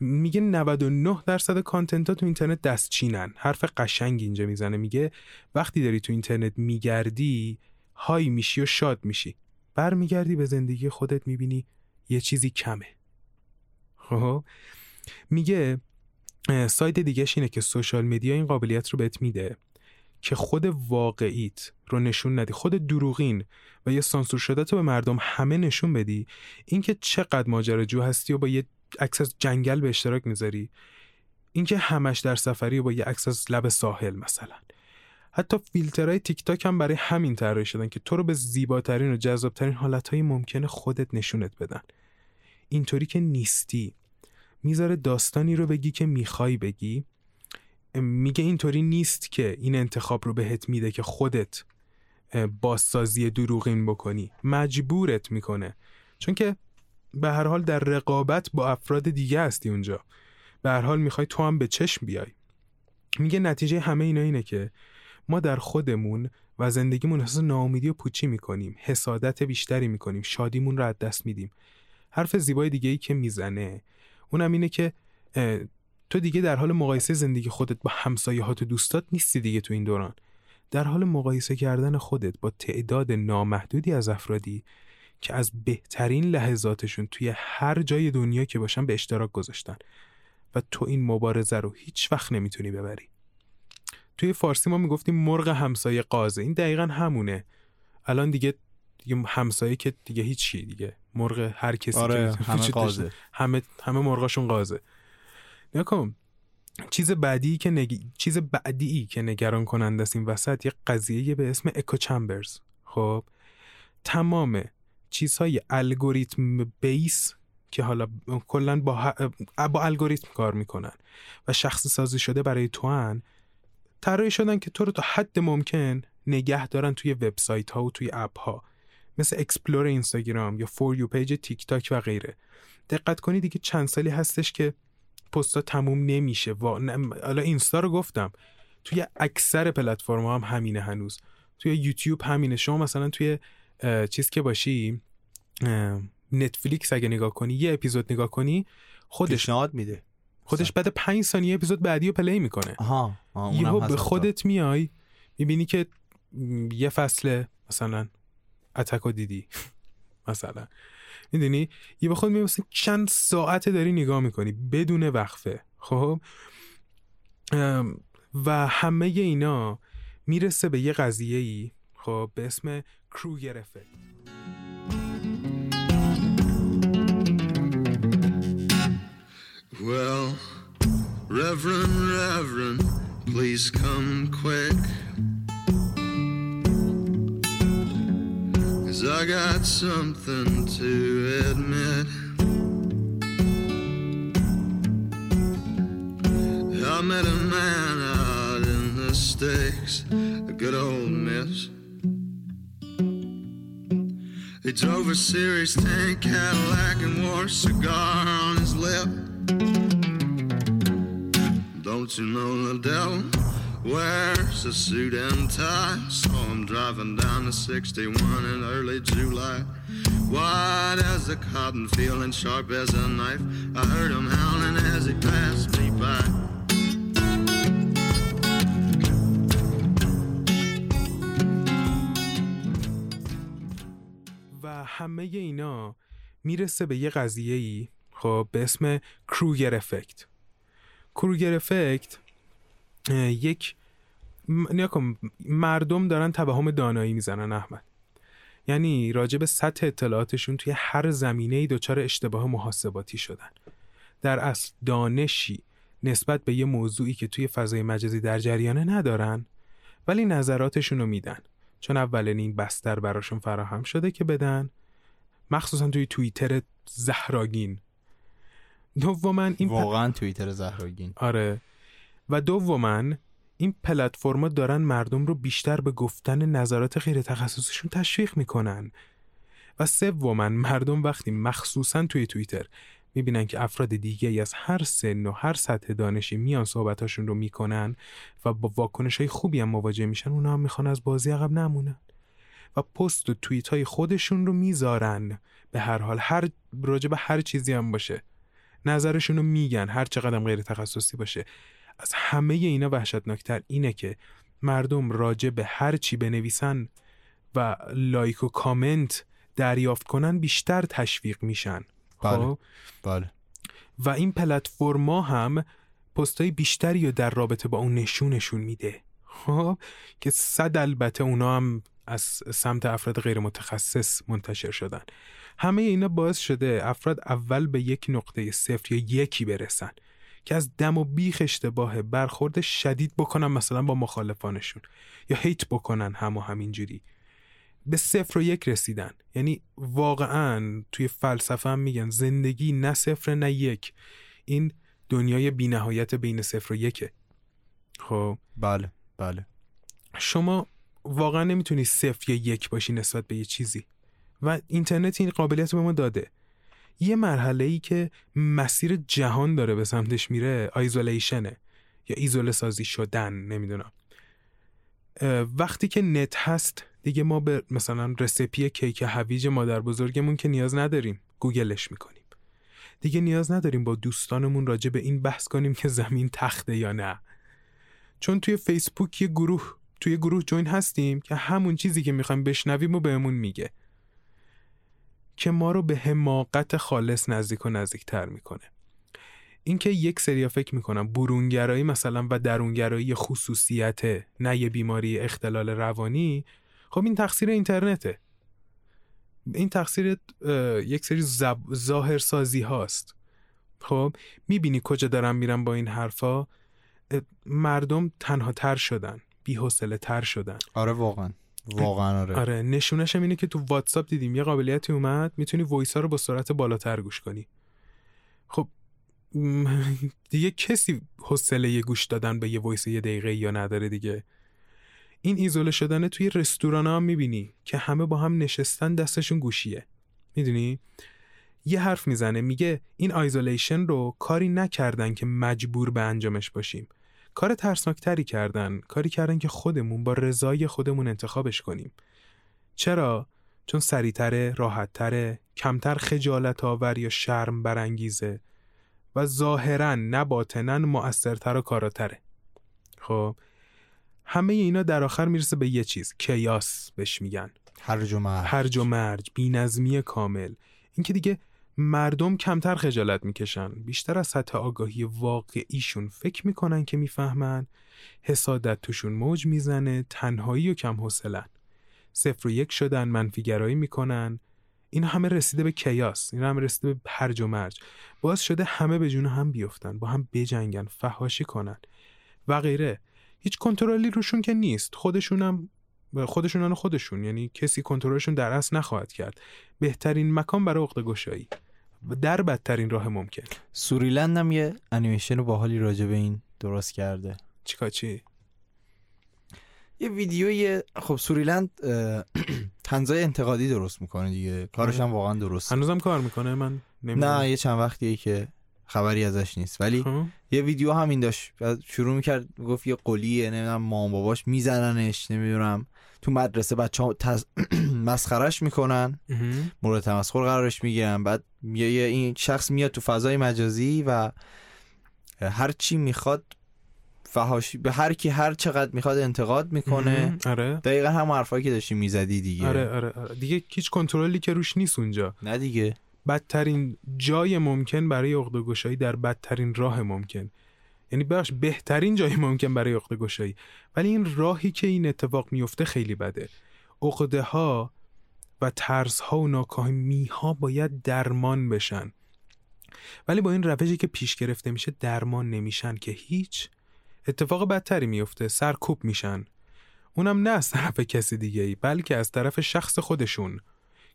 میگه 99 درصد کانتنت ها تو اینترنت دستچینن. حرف قشنگ اینجا می‌زنه. میگه وقتی داری تو اینترنت میگردی های میشی و شاد میشی. برمیگردی به زندگی خودت می‌بینی یه چیزی کمه. خب؟ میگه سایت دیگهش اینه که سوشال میدیا این قابلیت رو بهت میده که خود واقعیت رو نشون ندی. خود دروغین و یه سانسور شده تو به مردم همه نشون بدی. اینکه چقدر ماجراجو هستی و با یه عکس از جنگل به اشتراک می‌ذاری. اینکه همش در سفری با یه عکس از لب ساحل مثلا. حتی فیلترهای تیک تاک هم برای همین طراحی شدن که تو رو به زیباترین و جذابترین حالتهای ممکن خودت نشونت بدن. اینطوری که نیستی. می‌ذاره داستانی رو بگی که می‌خوای بگی. میگه اینطوری نیست که این انتخاب رو بهت میده که خودت بازسازی دروغین بکنی. مجبورت می‌کنه. چون که به هر حال در رقابت با افراد دیگه هستی اونجا. به هر حال می‌خوای تو هم به چشم بیای. میگه نتیجه همه اینا اینه که ما در خودمون و زندگیمون احساس ناامیدی و پوچی می‌کنیم حسادت بیشتری می‌کنیم شادیمون رو از دست میدیم. حرف زیبای دیگه ای که می‌زنه اونم اینه که تو دیگه در حال مقایسه زندگی خودت با همسایه و دوستات نیستی دیگه تو این دوران. در حال مقایسه کردن خودت با تعداد نامحدودی از افرادی که از بهترین لحظاتشون توی هر جای دنیا که باشن به اشتراک گذاشتن. و تو این مبارزه رو هیچ وقت نمی‌تونی ببری. توی فارسی ما می‌گفتیم مرغ همسایه قازه. این دقیقا همونه. الان دیگه دیگه همسایه که دیگه هیچی دیگه. مرغ هر کسی آره که همه قازه. همه همه مرغاشون قازه. نکن چیز بعدی که نگ... چیز بعدی که نگران کننده است این وسط یه قضیه به اسم echo chambers خب؟ تمام چیزهای الگوریتم based که حالا کلا با, با الگوریتم کار می‌کنن و شخصی سازی شده برای تو هن طراحی شدن که تو رو تا حد ممکن نگه دارن توی وبسایت ها و توی اپ ها مثل explore اینستاگرام یا For You Page تیک تاک و غیره. دقت کنید دیگه چند سالی هستش که پستا تموم نمیشه. و حالا اینستا رو گفتم. توی اکثر پلتفرم هم همینه هنوز. توی یوتیوب همینه. شما مثلا توی چیز که باشی نتفلیکس اگه نگاه کنی یه اپیزود نگاه کنی خودش پیشنهاد میده. خودش بعد پنج ثانیه اپیزود بعدی رو پلی می‌کنه. آها آه، یهو به. خودت میای می‌بینی که یه فصل مثلا اتکو دیدی. مثلا. می‌دونی؟ یه به خود می‌بینی مثلا چند ساعت داری نگاه می‌کنی بدون وقفه. خب؟ و همه اینا می‌رسه به یه قضیه ای خب به اسم کروگر افکت Well, Reverend, Reverend, please come quick. Cause I got something to admit. I met a man out in the sticks, a good old miss. drove a Series 10 Cadillac and wore a cigar on his lip. Don't you know the devil wears a suit and tie? Saw him driving down the 61 in early July. White as a cotton field and sharp as a knife. I heard him howling as he passed me by. همه اینا می‌رسه به یه قضیه ای خب به اسم کروگر افکت کروگر افکت یک م- نیا کن، مردم دارن توهم دانایی می‌زنن احمد. یعنی راجع به سطح اطلاعاتشون توی هر زمینه ای دچار اشتباه محاسباتی شدن. در اصل دانشی نسبت به یه موضوعی که توی فضای مجازی در جریانه ندارن ولی نظراتشون رو میدن. چون اولین این بستر براشون فراهم شده که بدن. مخصوصا توی توییتر زهراگین. دوما این پ- واقعا توییتر زهراگین. آره. و دوما این پلتفرما دارن مردم رو بیشتر به گفتن نظرات غیر تخصصیشون تشویق می‌کنن. و سوما مردم وقتی مخصوصا توی توییتر می‌بینن که افراد دیگه از هر سن و هر سطح دانشی میان صحبتاشون رو می‌کنن و با واکنش های خوبی هم مواجه میشن اونا هم می‌خوان از بازی عقب نمونن. و پست و توییت های خودشون رو می‌ذارن. به هر حال هر راجع به هر چیزی هم باشه. نظرشون رو میگن هر چقدر غیر تخصصی باشه. از همه اینا وحشتناکتر اینه که مردم راجع به هر چی بنویسن و لایک و کامنت دریافت کنن بیشتر تشویق میشن. بله. خب؟ بله. و این پلتفرما هم پستای بیشتری رو در رابطه با اون نشونشون میده. خب؟ که صد البته اونا هم از سمت افراد غیر متخصص منتشر شدن. همه اینا باعث شده افراد اول به یک نقطه صفر یا یکی برسن که از دم و بیخ اشتباه برخورد شدید بکنن مثلا با مخالفانشون یا هیت بکنن هم و همینجوری. به صفر و یک رسیدن. یعنی واقعا توی فلسفه هم میگن زندگی نه صفر نه یک. این دنیای بینهایت بین صفر و یکه. خب؟ بله بله. شما واقعا نمی‌تونی صفر یا یک باشی نسبت به یه چیزی. و اینترنت این قابلیت رو به ما داده. یه مرحله ای که مسیر جهان داره به سمتش میره آیزولیشنه. یا ایزوله سازی شدن نمی‌دونم. وقتی که نت هست دیگه ما به مثلا رسیپی کیک هویج مادر بزرگمون که نیاز نداریم گوگلش می‌کنیم. دیگه نیاز نداریم با دوستانمون راجع به این بحث کنیم که زمین تخته یا نه. چون توی فیسبوک یه گروه توی گروه جوین هستیم که همون چیزی که می‌خوایم بشنویم و بهمون میگه. که ما رو به حماقت خالص نزدیک و نزدیکتر می‌کنه. اینکه یک سری فکر می‌کنم برونگرایی مثلا و درونگرایی خصوصیته نه یه بیماری اختلال روانی خب این تقصیر اینترنته. این تقصیر یک سری زب... ظاهر سازی هاست. خب می‌بینی کجا دارم میرم با این حرفا؟ مردم تنها تر شدن. بی‌حوصله تر شدن. آره واقعا. واقعا آره, آره نشونش هم اینه که تو واتساپ دیدیم یه قابلیتی اومد می‌تونی voice ها رو با سرعت بالاتر گوش کنی. خب دیگه کسی حوصله گوش دادن به یه voice یه دقیقه‌ای نداره دیگه. این ایزوله شدن توی رستوران هم می‌بینی که همه با هم نشستن دستشون گوشیه. می‌دونی؟ یه حرف می‌زنه میگه این آیزولیشن رو کاری نکردن که مجبور به انجامش باشیم. کار ترسناکتری کردن کاری کردن که خودمون با رضای خودمون انتخابش کنیم. چرا؟ چون سریعتره راحتتره کمتر خجالت آور یا شرم برانگیزه و ظاهرا نه باطنا مؤثرتر و کاراتره. خب همه اینا در آخر می‌رسه به یه چیز کیاس بهش میگن. هرج و مرج. هرج و مرج بینظمی کامل. اینکه دیگه مردم کمتر خجالت می‌کشن. بیشتر از سطح آگاهی واقعیشون فکر می‌کنن که می‌فهمن. حسادت توشون موج می‌زنه تنهایی و کم حوصلن. صفر و یک شدن منفیگرایی می‌کنن. این همه رسیده به کیاس. این همه رسیده به هرج و مرج. باز شده همه به جون هم بیفتن با هم بجنگن فهاشی کنن. و غیره. هیچ کنترلی روشون که نیست. خودشونم خودشونن و خودشون. یعنی کسی کنترلشون در اصل نخواهد کرد. بهترین مکان برای عقده گشایی در بدترین راه ممکن. سوریلند هم یه انیمیشن باحالی راجع به این درست کرده. چیکار چی؟ یه ویدیوی خب سوریلند اه، طنزای انتقادی درست می‌کنه دیگه. کارش هم واقعا درست. هنوزم کار می‌کنه؟ من نمی‌دونم. نه یه چند وقتیه که خبری ازش نیست. ولی خب. یه ویدیو همین داشت. شروع می‌کرد گفت یه قلیه نمی‌دونم مام باباش میزننش نمی‌دونم. تو مدرسه بچه ها مسخرش می‌کنن. مورد تمسخر قرارش می‌گیرن. بعد یه این شخص میاد تو فضای مجازی و هر چی می‌خواد فهاشی به هر کی هر چقدر می‌خواد انتقاد می‌کنه. آره. دقیقا هم حرفایی که داشتی می‌زدی دیگه. آره آره آره. دیگه هیچ کنترلی که روش نیست اونجا. نه دیگه. بدترین جای ممکن برای عقده گشایی در بدترین راه ممکن. یعنی بخش بهترین جای ممکن برای عقده گشایی ولی این راهی که این اتفاق میفته خیلی بده. عقده ها و ترس ها و ناکامی ها باید درمان بشن. ولی با این روشی که پیش گرفته میشه درمان نمیشن که هیچ. اتفاق بدتری میفته سرکوب میشن. اونم نه از طرف کسی دیگه ای بلکه از طرف شخص خودشون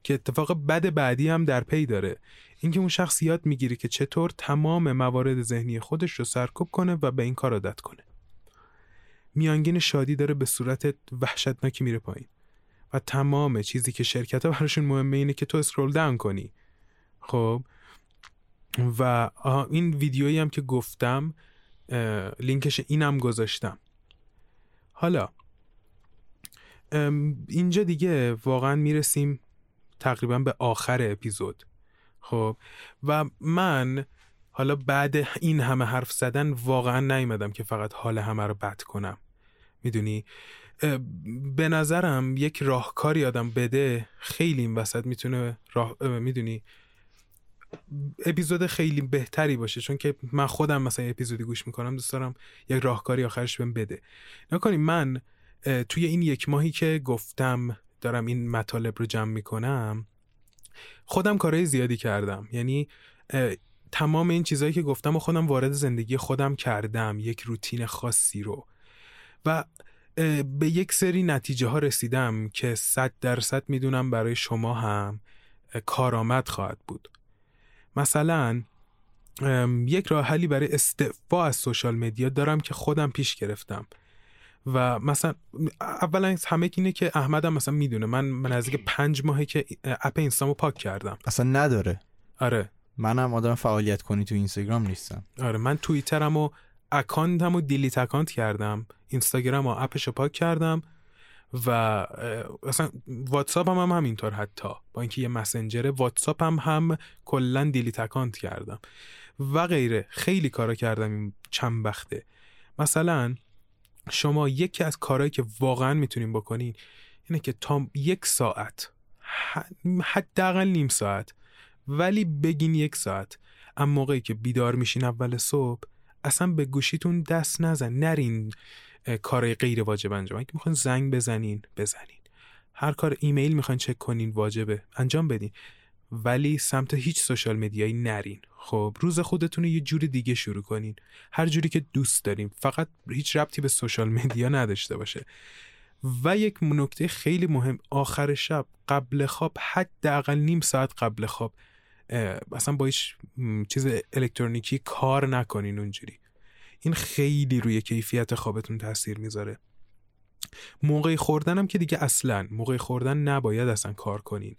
که اتفاق بد بعدی هم در پی داره. اینکه اون شخص یاد می‌گیره که چطور تمام موارد ذهنی خودش رو سرکوب کنه و به این کار عادت کنه. میانگین شادی داره به صورت وحشتناکی میره پایین. و تمام چیزی که شرکت ها براشون مهمه اینه که تو scroll down کنی. خب؟ و این ویدیویی هم که گفتم لینکش اینم گذاشتم. حالا اینجا دیگه واقعا می‌رسیم تقریبا به آخر اپیزود. خب؟ و من حالا بعد این همه حرف زدن واقعا نیومدم که فقط حال همه رو بد کنم. می‌دونی؟ به نظرم یک راهکاری آدم بده خیلی این وسط می‌تونه راه اه، می‌دونی اپیزود خیلی بهتری باشه. چون که من خودم مثلا اپیزودی گوش می‌کنم دوست دارم یک راهکاری آخرش بهم بده. نکنی من توی این یک ماهی که گفتم دارم این مطالب رو جمع می‌کنم خودم کارهای زیادی کردم. یعنی تمام این چیزهایی که گفتم و خودم وارد زندگی خودم کردم یک روتین خاصی رو. و به یک سری نتیجه ها رسیدم که صد درصد می‌دونم برای شما هم کارآمد خواهد بود. مثلا یک راه حلی برای استعفا از social media دارم که خودم پیش گرفتم. و مثلا اولا از همه اینه که احمدم مثلا می‌دونه من من نزدیک پنج ماهه که اپ اینستامو پاک کردم. اصلا نداره. آره. منم آدم فعالیت کنی تو اینستاگرام نیستم. آره من توییترم و account م و delete account کردم. اینستاگرام و اپش رو پاک کردم و اصلا واتساپ هم, هم همینطور حتی. با اینکه یه مسنجره واتساپ هم هم کلا دیلیت اکانت کردم. و غیره. خیلی کارا کردم این چند وقته مثلا شما یکی از کارهایی که واقعا می‌تونین بکنین اینه که تا یک ساعت حداقل نیم ساعت ولی بگین یک ساعت. اما موقعی که بیدار میشین اول صبح اصلا به گوشیتون دست نزن نرین کارهای غیر واجب انجام. اگه می‌خواین زنگ بزنین بزنین. هر کار ایمیل می‌خواین چک کنین واجبه. انجام بدین. ولی سمت هیچ سوشال مدیایی نرین. خب روز خودتون رو یه جور دیگه شروع کنین. هر جوری که دوست دارین. فقط هیچ ربطی به سوشال مدیا نداشته باشه. و یک نکته خیلی مهم آخر شب قبل خواب حداقل نیم ساعت قبل خواب. اصلا با هیچ چیز الکترونیکی کار نکنین اونجوری. این خیلی روی کیفیت خوابتون تاثیر می‌ذاره. موقع خوردنم که دیگه اصلا موقع خوردن نباید اصلا کار کنین.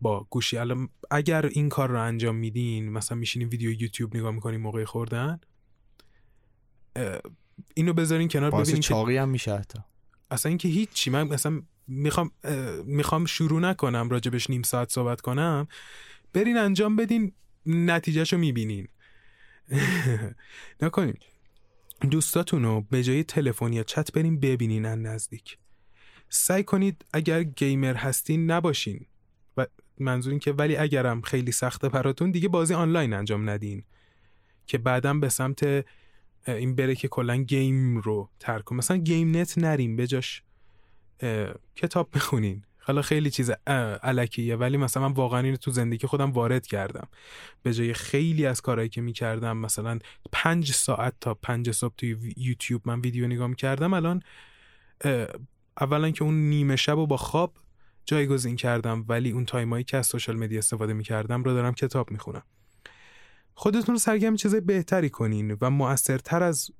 با گوشی الان اگر این کار رو انجام میدین مثلا میشینین ویدیو یوتیوب نگاه می‌کنین موقع خوردن اینو بذارین کنار ببینین که چاقی هم میشه حتی. اصلا اینکه هیچی من مثلا می‌خوام می‌خوام شروع نکنم راجبش نیم ساعت صحبت کنم برین انجام بدین نتیجهشو می‌بینین. نکنین. دوستاتون رو به جای تلفن یا چت برین ببینین از نزدیک. سعی کنید اگر gamer هستین نباشین. و منظور این که ولی اگرم خیلی سخته براتون دیگه بازی آنلاین انجام ندین. که بعدم به سمت این بره که کلا game رو ترک مثلا گیم نت نریم بجاش کتاب بخونین. حالا خیلی چیز اه، الکیه ولی مثلا من واقعا اینو تو زندگی خودم وارد کردم. به جای خیلی از کارهایی که می‌کردم مثلا پنج ساعت تا پنج صبح توی وی- یوتیوب من ویدیو نگاه می‌کردم. الان اولا که اون نیمه شب رو با خواب جایگزین کردم ولی اون time ایی که از social media استفاده می‌کردم رو دارم کتاب می‌خونم. خودتون رو سرگرم چیز بهتری کنین و مؤثرتر از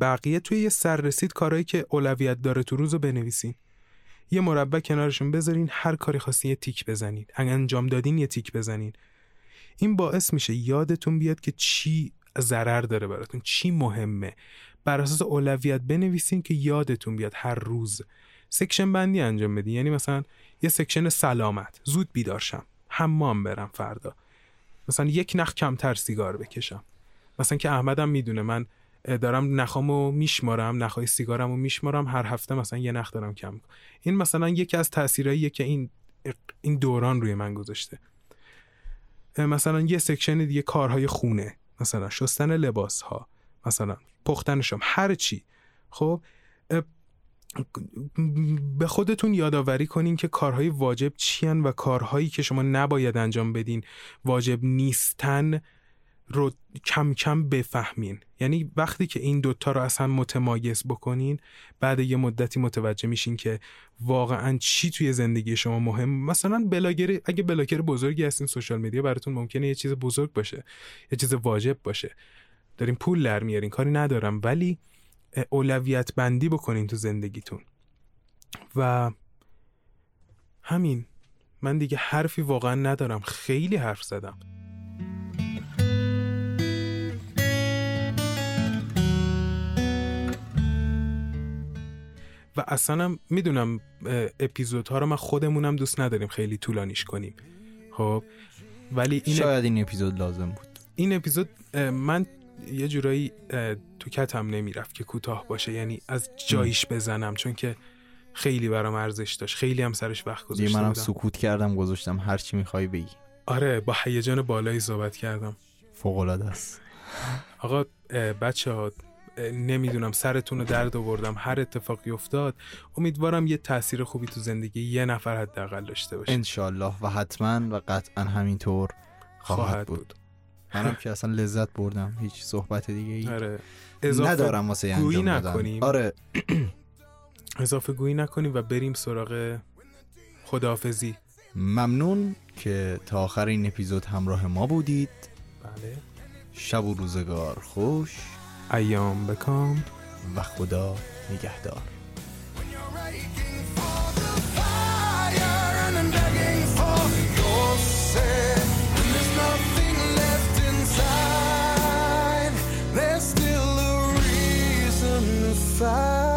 بقیه توی یه سررسید کارهایی که اولویت داره تو روز رو بنویسین. یه مربع کنارشون بذارین هر کاری خواستین یه تیک بزنین اگه انجام دادین یه تیک بزنین. این باعث میشه یادتون بیاد که چی ضرر داره براتون چی مهمه. بر اساس اولویت بنویسین که یادتون بیاد هر روز section بندی انجام بدین. یعنی مثلا یه section سلامت زود بیدار شم حمام برم فردا. مثلا یک نخ کمتر سیگار بکشم. مثلا که احمدم می‌دونه من دارم نخامو میشمارم نخای سیگارمو میشمارم هر هفته مثلا یه نخ دارم کم. این مثلا یکی از تاثیراییه که این این دوران روی من گذاشته مثلا یه سکشن دیگه کارهای خونه مثلا شستن لباس ها مثلا پختن شام هر چی خب به خودتون یادآوری کنین که کارهای واجب چیان و کارهایی که شما نباید انجام بدین واجب نیستن رو کم کم بفهمین. یعنی وقتی که این دوتا رو اصلا متمایز بکنین بعد یه مدتی متوجه میشین که واقعا چی توی زندگی شما مهم. مثلا بلاگر اگه بلاگر بزرگی هستین سوشال مدیا براتون ممکنه یه چیز بزرگ باشه یه چیز واجب باشه. دارین پول در میارین کاری ندارم ولی اولویت بندی بکنین تو زندگیتون. و همین. من دیگه حرفی واقعا ندارم خیلی حرف زدم. و اصلا هم می‌دونم اه، اپیزودها رو من خودمونم دوست نداریم خیلی طولانیش کنیم. خب ولی این شاید این اپیزود لازم بود. این اپیزود من یه جورایی تو کتم نمی‌رفت که کوتاه باشه یعنی از جاییش بزنم چون که خیلی برام ارزش داشت. خیلی هم سرش وقت دیگه گذاشته منم سکوت کردم گذاشتم. هر چی می‌خوای بگی. آره با هیجان بالایی صحبت کردم. فوق العاده است. آقا بچه ها نمی‌دونم سرتون رو درد آوردم هر اتفاقی افتاد امیدوارم یه تاثیر خوبی تو زندگی یه نفر حداقل داشته باشه. انشالله و حتما و قطعا همینطور خواهد, خواهد بود. بود. منم که اصلا لذت بردم هیچ صحبت دیگه ای آره. اضافه ندارم واسه گویی انجام دادن. نکنیم. آره. اضافه گویی نکنیم و بریم سراغ خداحافظی. ممنون که تا آخر این اپیزود همراه ما بودید. بله. شب و روزگار. خوش. ایام بکام و خدا نگهدار. Aching